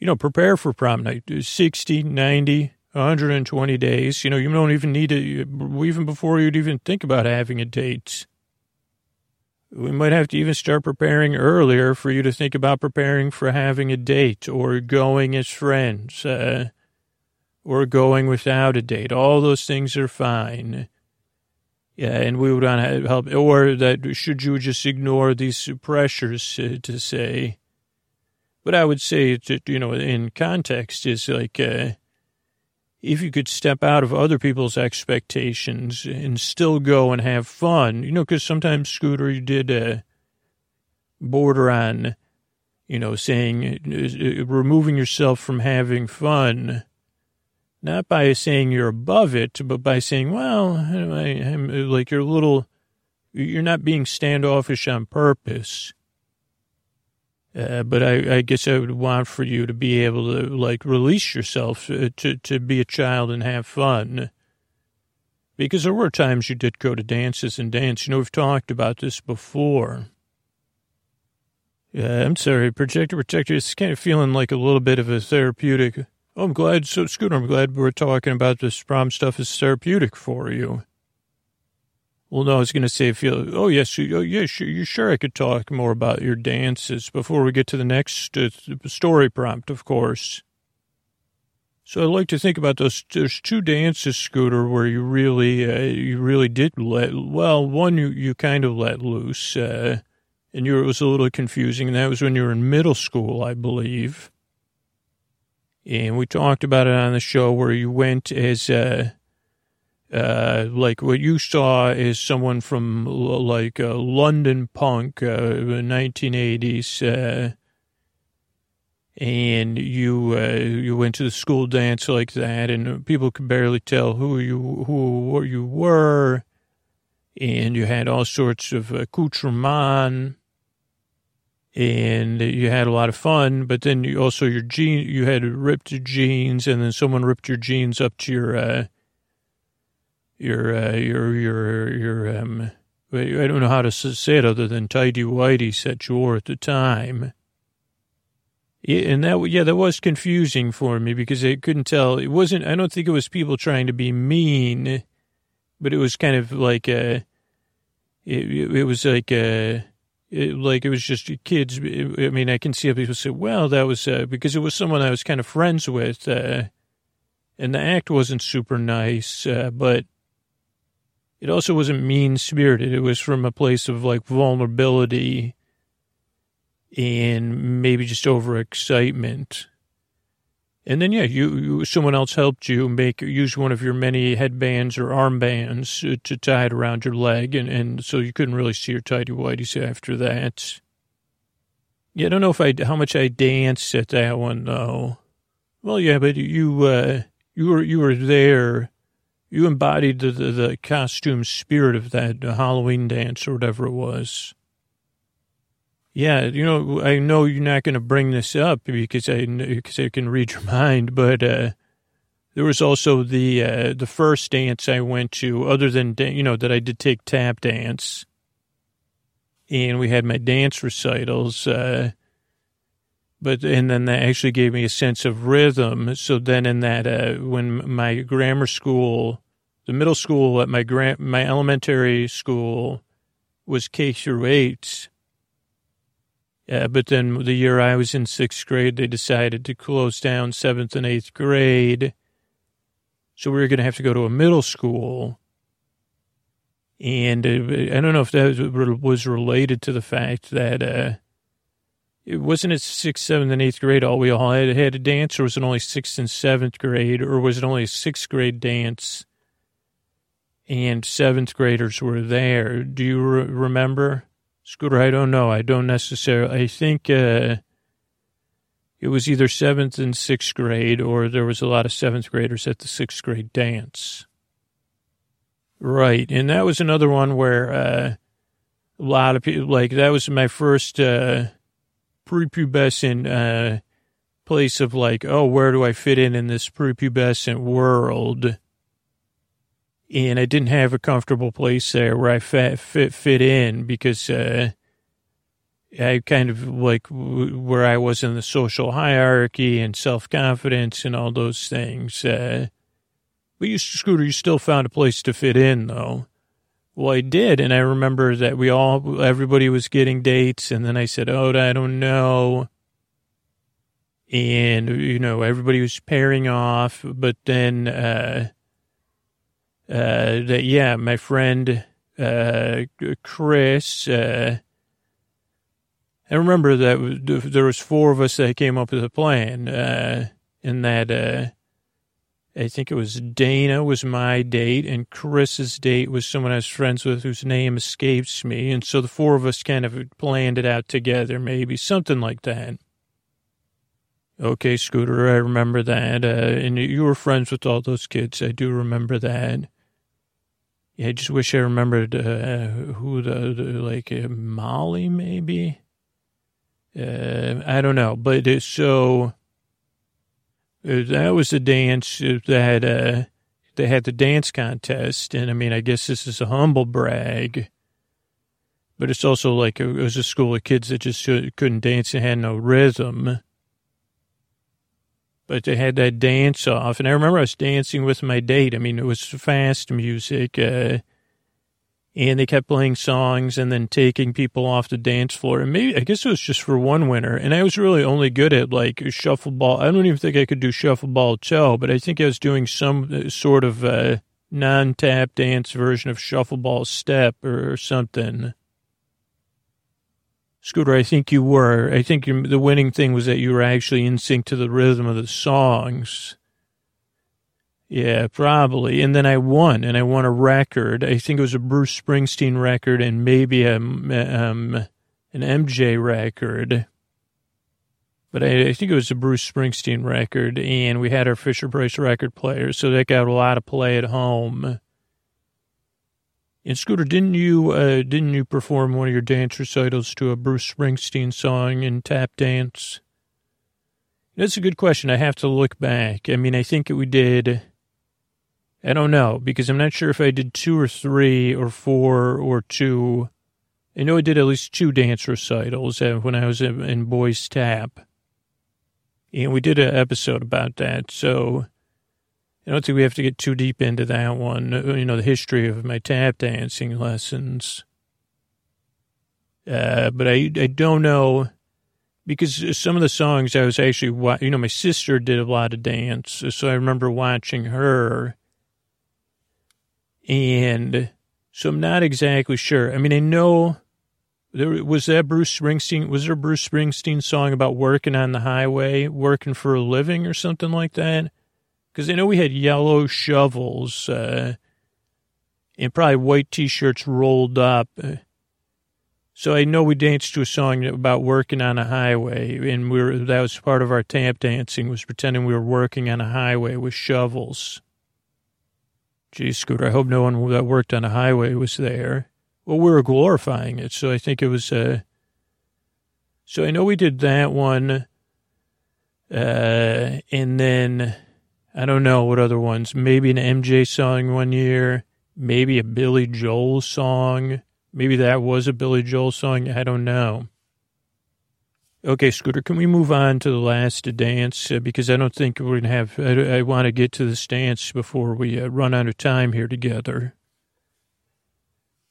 you know, prepare for prom night. 60, 90, 120 days. You know, you don't even need to, even before you'd even think about having a date. We might have to even start preparing earlier for you to think about preparing for having a date or going as friends uh, or going without a date. All those things are fine. Yeah, and we would want to help, or that should you just ignore these pressures uh, to say, but I would say, that, you know, in context is like, uh, if you could step out of other people's expectations and still go and have fun, you know, because sometimes Scooter, you did uh, border on, you know, saying, uh, removing yourself from having fun, not by saying you're above it, but by saying, well, I, I'm like you're a little, you're not being standoffish on purpose uh, but I, I, guess I would want for you to be able to like release yourself uh, to to be a child and have fun. Because there were times you did go to dances and dance. You know, we've talked about this before. Yeah, I'm sorry, Projector Protector. It's kind of feeling like a little bit of a therapeutic. Oh, I'm glad, so Scooter, I'm glad we're talking about this prom stuff is therapeutic for you. Well, no, I was going to say, feel, oh, yes, you, oh, yes, you sure I could talk more about your dances before we get to the next uh, story prompt, of course. So I like to think about those. There's two dances, Scooter, where you really, uh, you really did let. Well, one you you kind of let loose, uh, and you it was a little confusing. And that was when you were in middle school, I believe. And we talked about it on the show where you went as uh, uh, like what you saw is someone from like uh, London punk, uh, 1980s, uh, and you uh, you went to the school dance like that, and people could barely tell who you who you were, and you had all sorts of accoutrement, and you had a lot of fun. But then you also your jean you had ripped jeans, and then someone ripped your jeans up to your uh, your uh, your your your um I don't know how to say it other than tidy whitey that you at the time. Yeah, and that yeah, that was confusing for me because I couldn't tell. It wasn't. I don't think it was people trying to be mean, but it was kind of like a. It, it was like a. It, like it was just kids. I mean, I can see how people say, "Well, that was uh, because it was someone I was kind of friends with," uh, and the act wasn't super nice. Uh, but it also wasn't mean spirited. It was from a place of like vulnerability and maybe just overexcitement. And then, yeah, you, you, someone else helped you make use one of your many headbands or armbands to, tie it around your leg, and, and so you couldn't really see your tidy whities after that. Yeah, I don't know if I how much I danced at that one though. Well, yeah, but you uh, you were you were there you embodied the, the, the costume spirit of that Halloween dance or whatever it was. Yeah, you know, I know you're not going to bring this up because I because I can read your mind, but uh, there was also the uh, the first dance I went to, other than you know that I did take tap dance, and we had my dance recitals. Uh, but and then that actually gave me a sense of rhythm. So then in that uh, when my grammar school, the middle school at my my elementary school was K through eight. Yeah, but then the year I was in sixth grade, they decided to close down seventh and eighth grade. So we were going to have to go to a middle school. And uh, I don't know if that was related to the fact that uh, it wasn't it sixth, seventh, and eighth grade all we all had, had a dance, or was it only sixth and seventh grade, or was it only a sixth grade dance? And seventh graders were there. Do you re- remember, Scooter? I don't know. I don't necessarily. I think uh, it was either seventh and sixth grade, or there was a lot of seventh graders at the sixth grade dance. Right. And that was another one where uh, a lot of people, like, that was my first uh, prepubescent uh, place of, like, oh, where do I fit in in this prepubescent world? And I didn't have a comfortable place there where I fit, fit, fit in because uh, I kind of like where I was in the social hierarchy and self confidence and all those things. Uh, but you, Scooter, you still found a place to fit in, though. Well, I did, and I remember that we all, everybody was getting dates, and then I said, "Oh, I don't know," and you know, everybody was pairing off. But then, uh, uh, that yeah, my friend uh, Chris. Uh, I remember that there was four of us that came up with a plan, uh, and that uh, I think it was Dana was my date, and Chris's date was someone I was friends with whose name escapes me. And so the four of us kind of planned it out together, maybe something like that. Okay, Scooter, I remember that. Uh, and you were friends with all those kids. I do remember that. Yeah, I just wish I remembered uh, who the, the like uh, Molly maybe. Uh, I don't know, but it's so uh, that was the dance that uh, they had the dance contest, and I mean, I guess this is a humble brag, but it's also like it was a school of kids that just couldn't dance and had no rhythm. But they had that dance off, and I remember I was dancing with my date. I mean, it was fast music. Uh, and they kept playing songs and then taking people off the dance floor. And maybe, I guess it was just for one winter. And I was really only good at like shuffle ball. I don't even think I could do shuffle ball toe, but I think I was doing some uh, sort of uh, non tap dance version of shuffle ball step or something. Scooter, I think you were. I think the winning thing was that you were actually in sync to the rhythm of the songs. Yeah, probably. And then I won, and I won a record. I think it was a Bruce Springsteen record and maybe a, um, an MJ record. But I, I, think it was a Bruce Springsteen record, and we had our Fisher Price record player, so that got a lot of play at home. And Scooter, didn't you uh, didn't you perform one of your dance recitals to a Bruce Springsteen song in tap dance? That's a good question. I have to look back. I mean, I think we did. I don't know because I'm not sure if I did two or three or four or two. I know I did at least two dance recitals uh, when I was in Boys Tap. And we did an episode about that. So I don't think we have to get too deep into that one. Uh, you know, the history of my tap dancing lessons. Uh, but I, I don't know because some of the songs I was actually, you know, my sister did a lot of dance. So I remember watching her and so I'm not exactly sure. I mean, I know there was that Bruce Springsteen, was there a Bruce Springsteen song about working on the highway, working for a living or something like that? Because I know we had yellow shovels, uh, and probably white t-shirts rolled up. So I know we danced to a song about working on a highway, and we were, that was part of our tap dancing was pretending we were working on a highway with shovels. Gee, Scooter, I hope no one that worked on a highway was there. Well, we were glorifying it, so I think it was. Uh, so I know we did that one, uh, and then I don't know what other ones. Maybe an MJ song one year, maybe a Billy Joel song. Maybe that was a Billy Joel song. I don't know. Okay, Scooter, can we move on to the last dance? Uh, because I don't think we're going to have, I, I want to get to this dance before we uh, run out of time here together.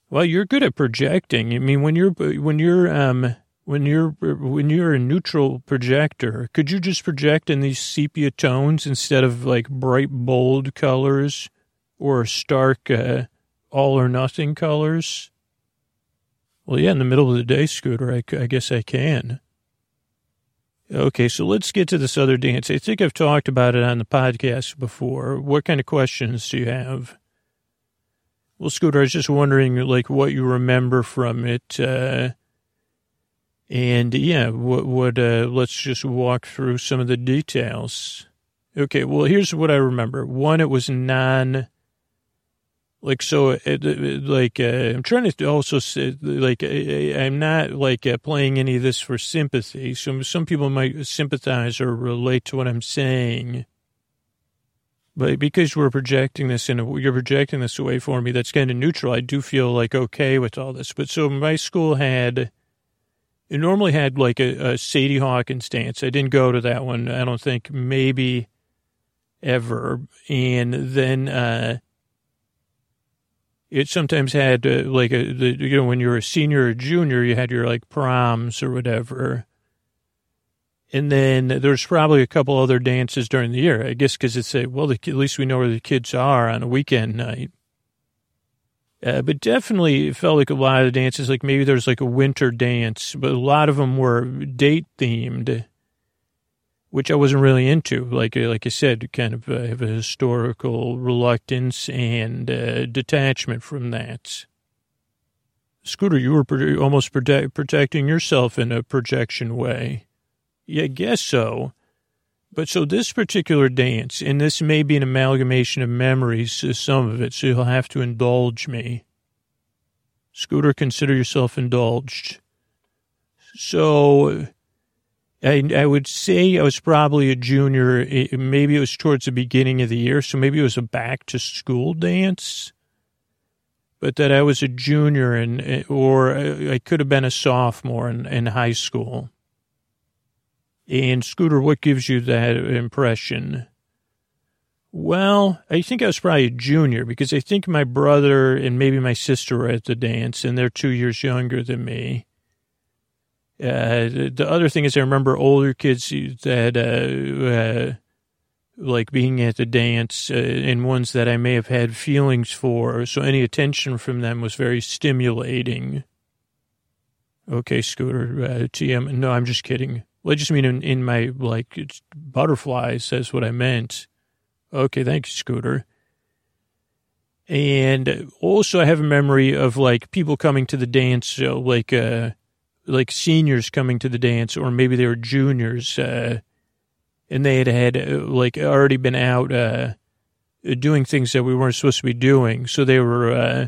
Well, you're good at projecting. I mean, when you're, when you're, um, when you're, when you're a neutral projector, could you just project in these sepia tones instead of like bright, bold colors or stark, uh, all or nothing colors? Well, yeah, in the middle of the day, Scooter, I, I guess I can. Okay, so let's get to this other dance. I think I've talked about it on the podcast before. What kind of questions do you have? Well, Scooter, I was just wondering, like, what you remember from it. Uh, and yeah, what, what, uh, let's just walk through some of the details. Okay, well, here's what I remember. One, it was non, Like, so, uh, uh, like, uh, I'm trying to also say, like, I'm not, like, uh, playing any of this for sympathy. So some people might sympathize or relate to what I'm saying. But because we're projecting this in a, you're projecting this away for me, that's kind of neutral. I do feel like okay with all this. But so my school had, it normally had like a, a Sadie Hawkins dance. I didn't go to that one. I don't think maybe ever. And then, uh, it sometimes had uh, like a, the, you know, when you were a senior or junior, you had your like proms or whatever. And then there's probably a couple other dances during the year, I guess, because it's a, well, the, at least we know where the kids are on a weekend night. Uh, but definitely it felt like a lot of the dances, like maybe there's like a winter dance, but a lot of them were date themed which I wasn't really into. Like uh, like I said, kind of uh, have a historical reluctance and uh, detachment from that. Scooter, you were almost protect- protecting yourself in a projection way. Yeah, I guess so. But so this particular dance, and this may be an amalgamation of memories, uh, some of it, so you'll have to indulge me. Scooter, consider yourself indulged. So I, I would say I was probably a junior. Eh, maybe it was towards the beginning of the year, so maybe it was a back to school dance. But that I was a junior, and eh, or eh, I could have been a sophomore in, in high school. And Scooter, what gives you that impression? Well, I think I was probably a junior because I think my brother and maybe my sister were at the dance, and they're two years younger than me. Uh, the other thing is, I remember older kids that, uh, uh, like being at the dance, uh, and ones that I may have had feelings for. So any attention from them was very stimulating. Okay, Scooter, uh, TM. No, I'm just kidding. Well, I just mean in, in my, like, butterflies, that's what I meant. Okay, thank you, Scooter. And also, I have a memory of, like, people coming to the dance, so, like, uh, like seniors coming to the dance, or maybe they were juniors, uh, and they had had uh, like already been out uh, doing things that we weren't supposed to be doing. So they were uh,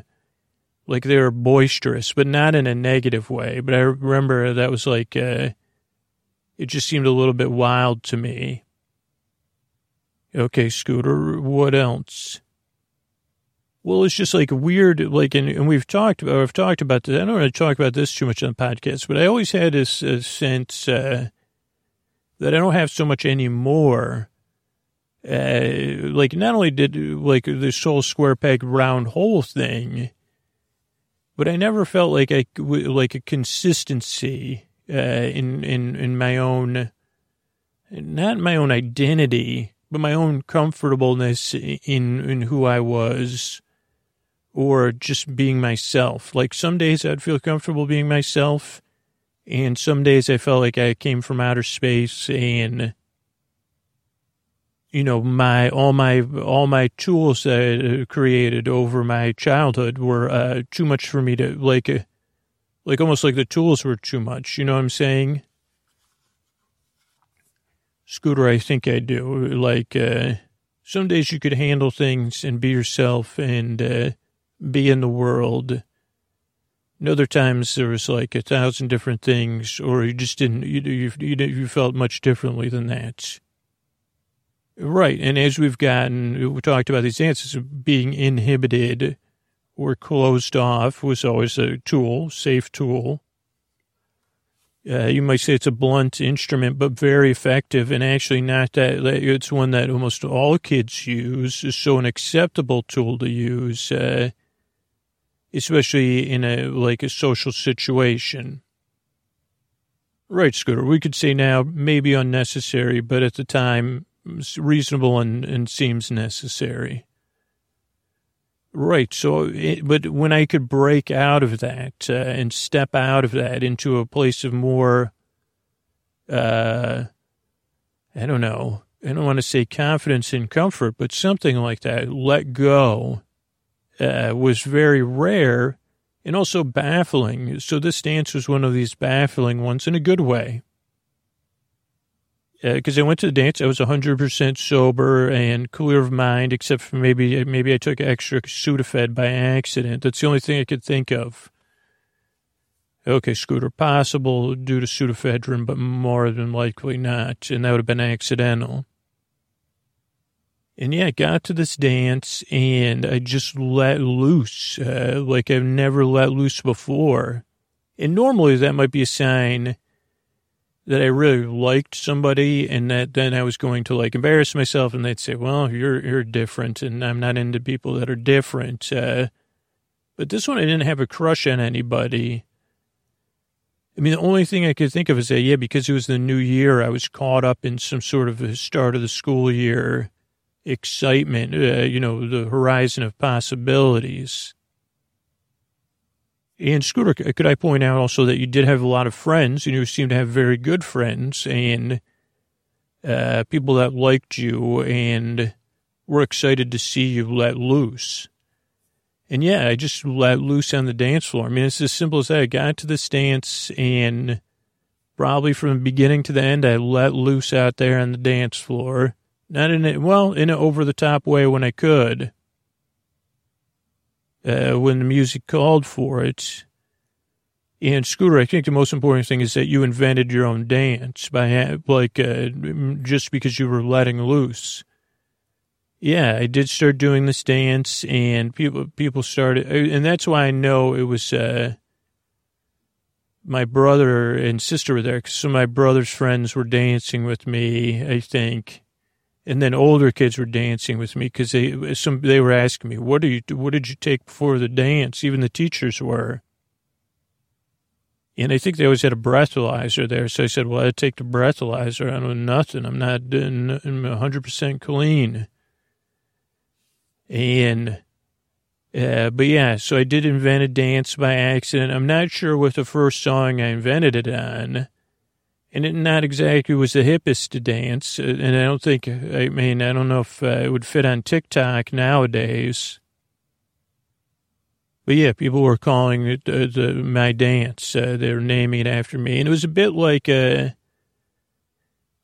like they were boisterous, but not in a negative way. But I remember that was like uh, it just seemed a little bit wild to me. Okay, Scooter, what else? Well, it's just like weird, like, and, and we've talked, or I've talked about this. I don't really talk about this too much on the podcast, but I always had this uh, sense uh, that I don't have so much anymore. Uh, like, not only did like the whole square peg round hole thing, but I never felt like I like a consistency uh, in in in my own, not my own identity, but my own comfortableness in in who I was or just being myself. Like some days I'd feel comfortable being myself, and some days I felt like I came from outer space and you know my all my all my tools that I created over my childhood were uh, too much for me to like uh, like almost like the tools were too much. You know what I'm saying? Scooter, I think I do. Like uh, some days you could handle things and be yourself and uh, be in the world. And other times there was like a thousand different things, or you just didn't, you, you, you, felt much differently than that. Right. And as we've gotten, we talked about these answers, being inhibited or closed off was always a tool, safe tool. Uh, you might say it's a blunt instrument, but very effective, and actually not that. It's one that almost all kids use, so an acceptable tool to use. Uh, especially in a like a social situation. Right, Scooter. We could say now maybe unnecessary, but at the time reasonable and, and seems necessary. Right. So, it, but when I could break out of that uh, and step out of that into a place of more, uh, I don't know, I don't want to say confidence and comfort, but something like that, let go uh, was very rare and also baffling. So this dance was one of these baffling ones in a good way. because I went to the dance. I was 100% sober and clear of mind, except for maybe maybe I took extra Sudafed by accident. That's the only thing I could think of. Okay, Scooter, possible due to pseudoephedrine, but more than likely not, and that would have been accidental. And yeah, I got to this dance and I just let loose, uh, like I've never let loose before. And normally that might be a sign that I really liked somebody and that then I was going to like embarrass myself and they'd say, well, you're, you're different and I'm not into people that are different. Uh, but this one, I didn't have a crush on anybody. I mean, the only thing I could think of is that, yeah, because it was the new year, I was caught up in some sort of a start of the school year excitement, uh, you know, the horizon of possibilities. And Scooter, could I point out also that you did have a lot of friends and you seem to have very good friends and uh, people that liked you and were excited to see you let loose. And yeah, I just let loose on the dance floor. I mean, it's as simple as that. I got to this dance and probably from the beginning to the end, I let loose out there on the dance floor. Not in it, well, in an over the top way when I could. Uh, when the music called for it. And Scooter, I think the most important thing is that you invented your own dance by like uh, just because you were letting loose yeah, I did start doing this dance, and people people started, and that's why I know it was uh, my brother and sister were there because some of my brother's friends were dancing with me, I think, and then older kids were dancing with me because they some they were asking me, "What do you what did you take before the dance?" Even the teachers were. And I think they always had a breathalyzer there. So I said, well, I take the breathalyzer. I know nothing. I'm not I'm 100% clean. And, uh, but yeah, so I did invent a dance by accident. I'm not sure what the first song I invented it on. And it not exactly was the hippest to dance. Uh, and I don't think, I mean, I don't know if uh, it would fit on TikTok nowadays. But yeah, people were calling it uh, the, my dance. Uh, they were naming it after me. And it was a bit like a, uh,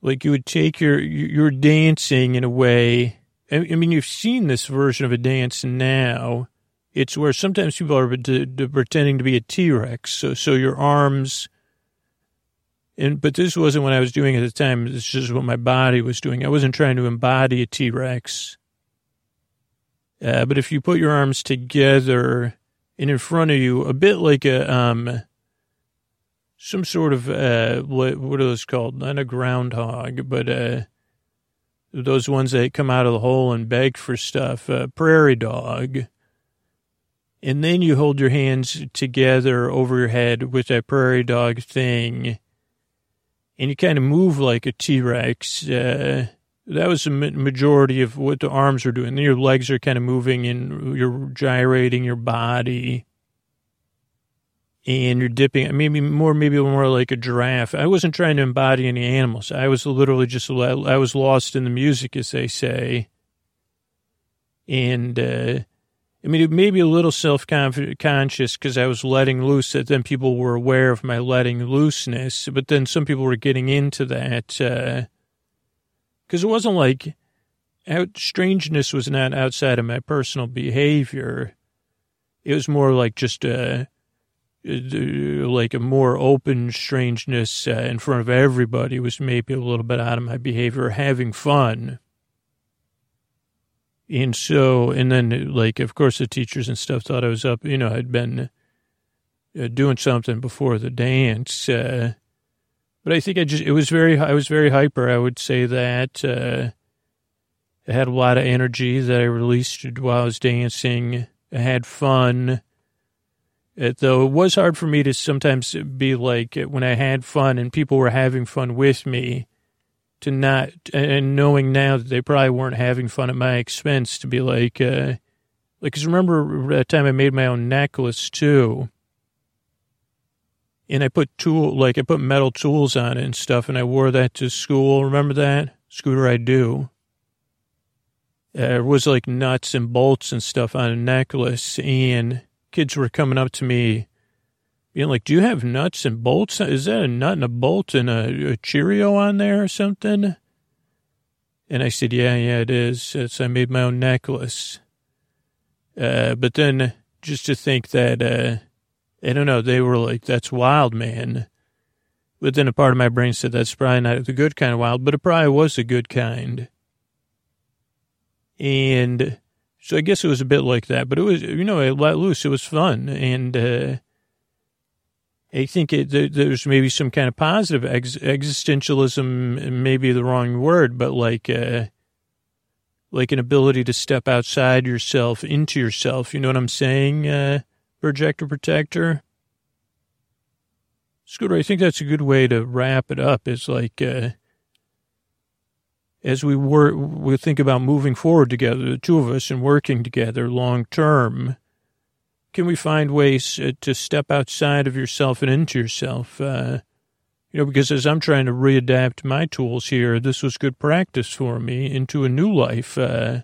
like you would take your, you're dancing in a way I mean, you've seen this version of a dance now. It's where sometimes people are pretending to be a T-Rex. So, so your arms, and, but this wasn't what I was doing at the time. This is just what my body was doing. I wasn't trying to embody a T-Rex. Uh, but if you put your arms together and in front of you, a bit like a, um, some sort of, uh, what, what are those called? Not a groundhog, but, uh, those ones that come out of the hole and beg for stuff, uh, prairie dog. And then you hold your hands together over your head with that prairie dog thing, and you kind of move like a T Rex. Uh, that was the majority of what the arms are doing. Your legs are kind of moving and you're gyrating your body and you're dipping, maybe more, maybe more like a giraffe. I wasn't trying to embody any animals. I was literally just, I was lost in the music, as they say. And, uh, I mean, it may be a little self-conscious because I was letting loose that then people were aware of my letting looseness, but then some people were getting into that, because uh, it wasn't like out, strangeness was not outside of my personal behavior. It was more like just, uh, like a more open strangeness uh, in front of everybody was maybe a little bit out of my behavior, having fun. And so, and then, like, of course, the teachers and stuff thought I was up, you know, I'd been uh, doing something before the dance. Uh, but I think I just, it was very, I was very hyper. I would say that. Uh, I had a lot of energy that I released while I was dancing. I had fun. It, though it was hard for me to sometimes be like when I had fun and people were having fun with me to not and knowing now that they probably weren't having fun at my expense to be like uh like cause remember that time I made my own necklace too? And I put tool like I put metal tools on it and stuff and I wore that to school. Remember that? Scooter I do. Uh, it was like nuts and bolts and stuff on a necklace and kids were coming up to me being like, do you have nuts and bolts? Is that a nut and a bolt and a, a Cheerio on there or something? And I said, yeah, yeah, it is. So I made my own necklace. Uh, but then just to think that, uh, I don't know, they were like, that's wild, man. But then a part of my brain said, that's probably not the good kind of wild, but it probably was a good kind. And so I guess it was a bit like that, but it was, you know, I let loose. It was fun. And, uh, I think it, there's maybe some kind of positive ex- existentialism, maybe the wrong word, but like, uh, like an ability to step outside yourself into yourself. You know what I'm saying, uh, projector protector? Scooter, I think that's a good way to wrap it up. It's like, uh, as we work, we think about moving forward together, the two of us, and working together long term can we find ways uh, to step outside of yourself and into yourself? Uh, you know, because as I'm trying to readapt my tools here, this was good practice for me into a new life uh,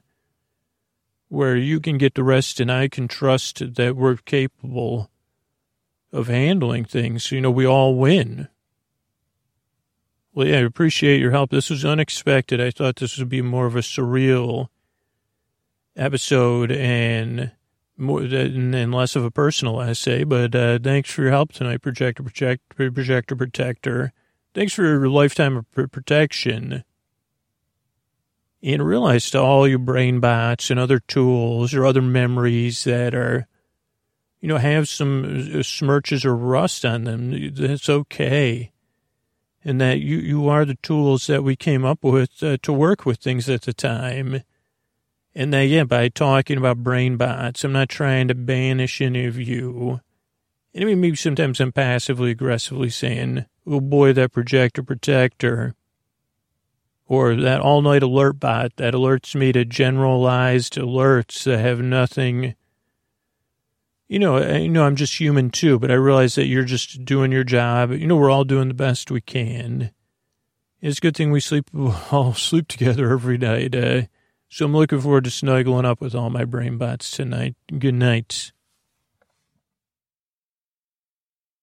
where you can get the rest and I can trust that we're capable of handling things. You know, we all win. Well, yeah, I appreciate your help. This was unexpected. I thought this would be more of a surreal episode and more and less of a personal essay. But uh, thanks for your help tonight, Projector Protect, Projector Protector. Thanks for your lifetime of protection. And realize to all your brain bots and other tools or other memories that are, you know, have some uh, smirches or rust on them. That's okay. And that you, you are the tools that we came up with uh, to work with things at the time and that, yeah, by talking about brain bots, I'm not trying to banish any of you. And I mean, maybe sometimes I'm passively aggressively saying, oh boy, that projector protector. Or that all night alert bot that alerts me to generalized alerts that have nothing. You know, I, you know, I'm just human too, but I realize that you're just doing your job. You know, we're all doing the best we can. It's a good thing we sleep, all sleep together every night. Uh, so I'm looking forward to snuggling up with all my brain bots tonight. Good night.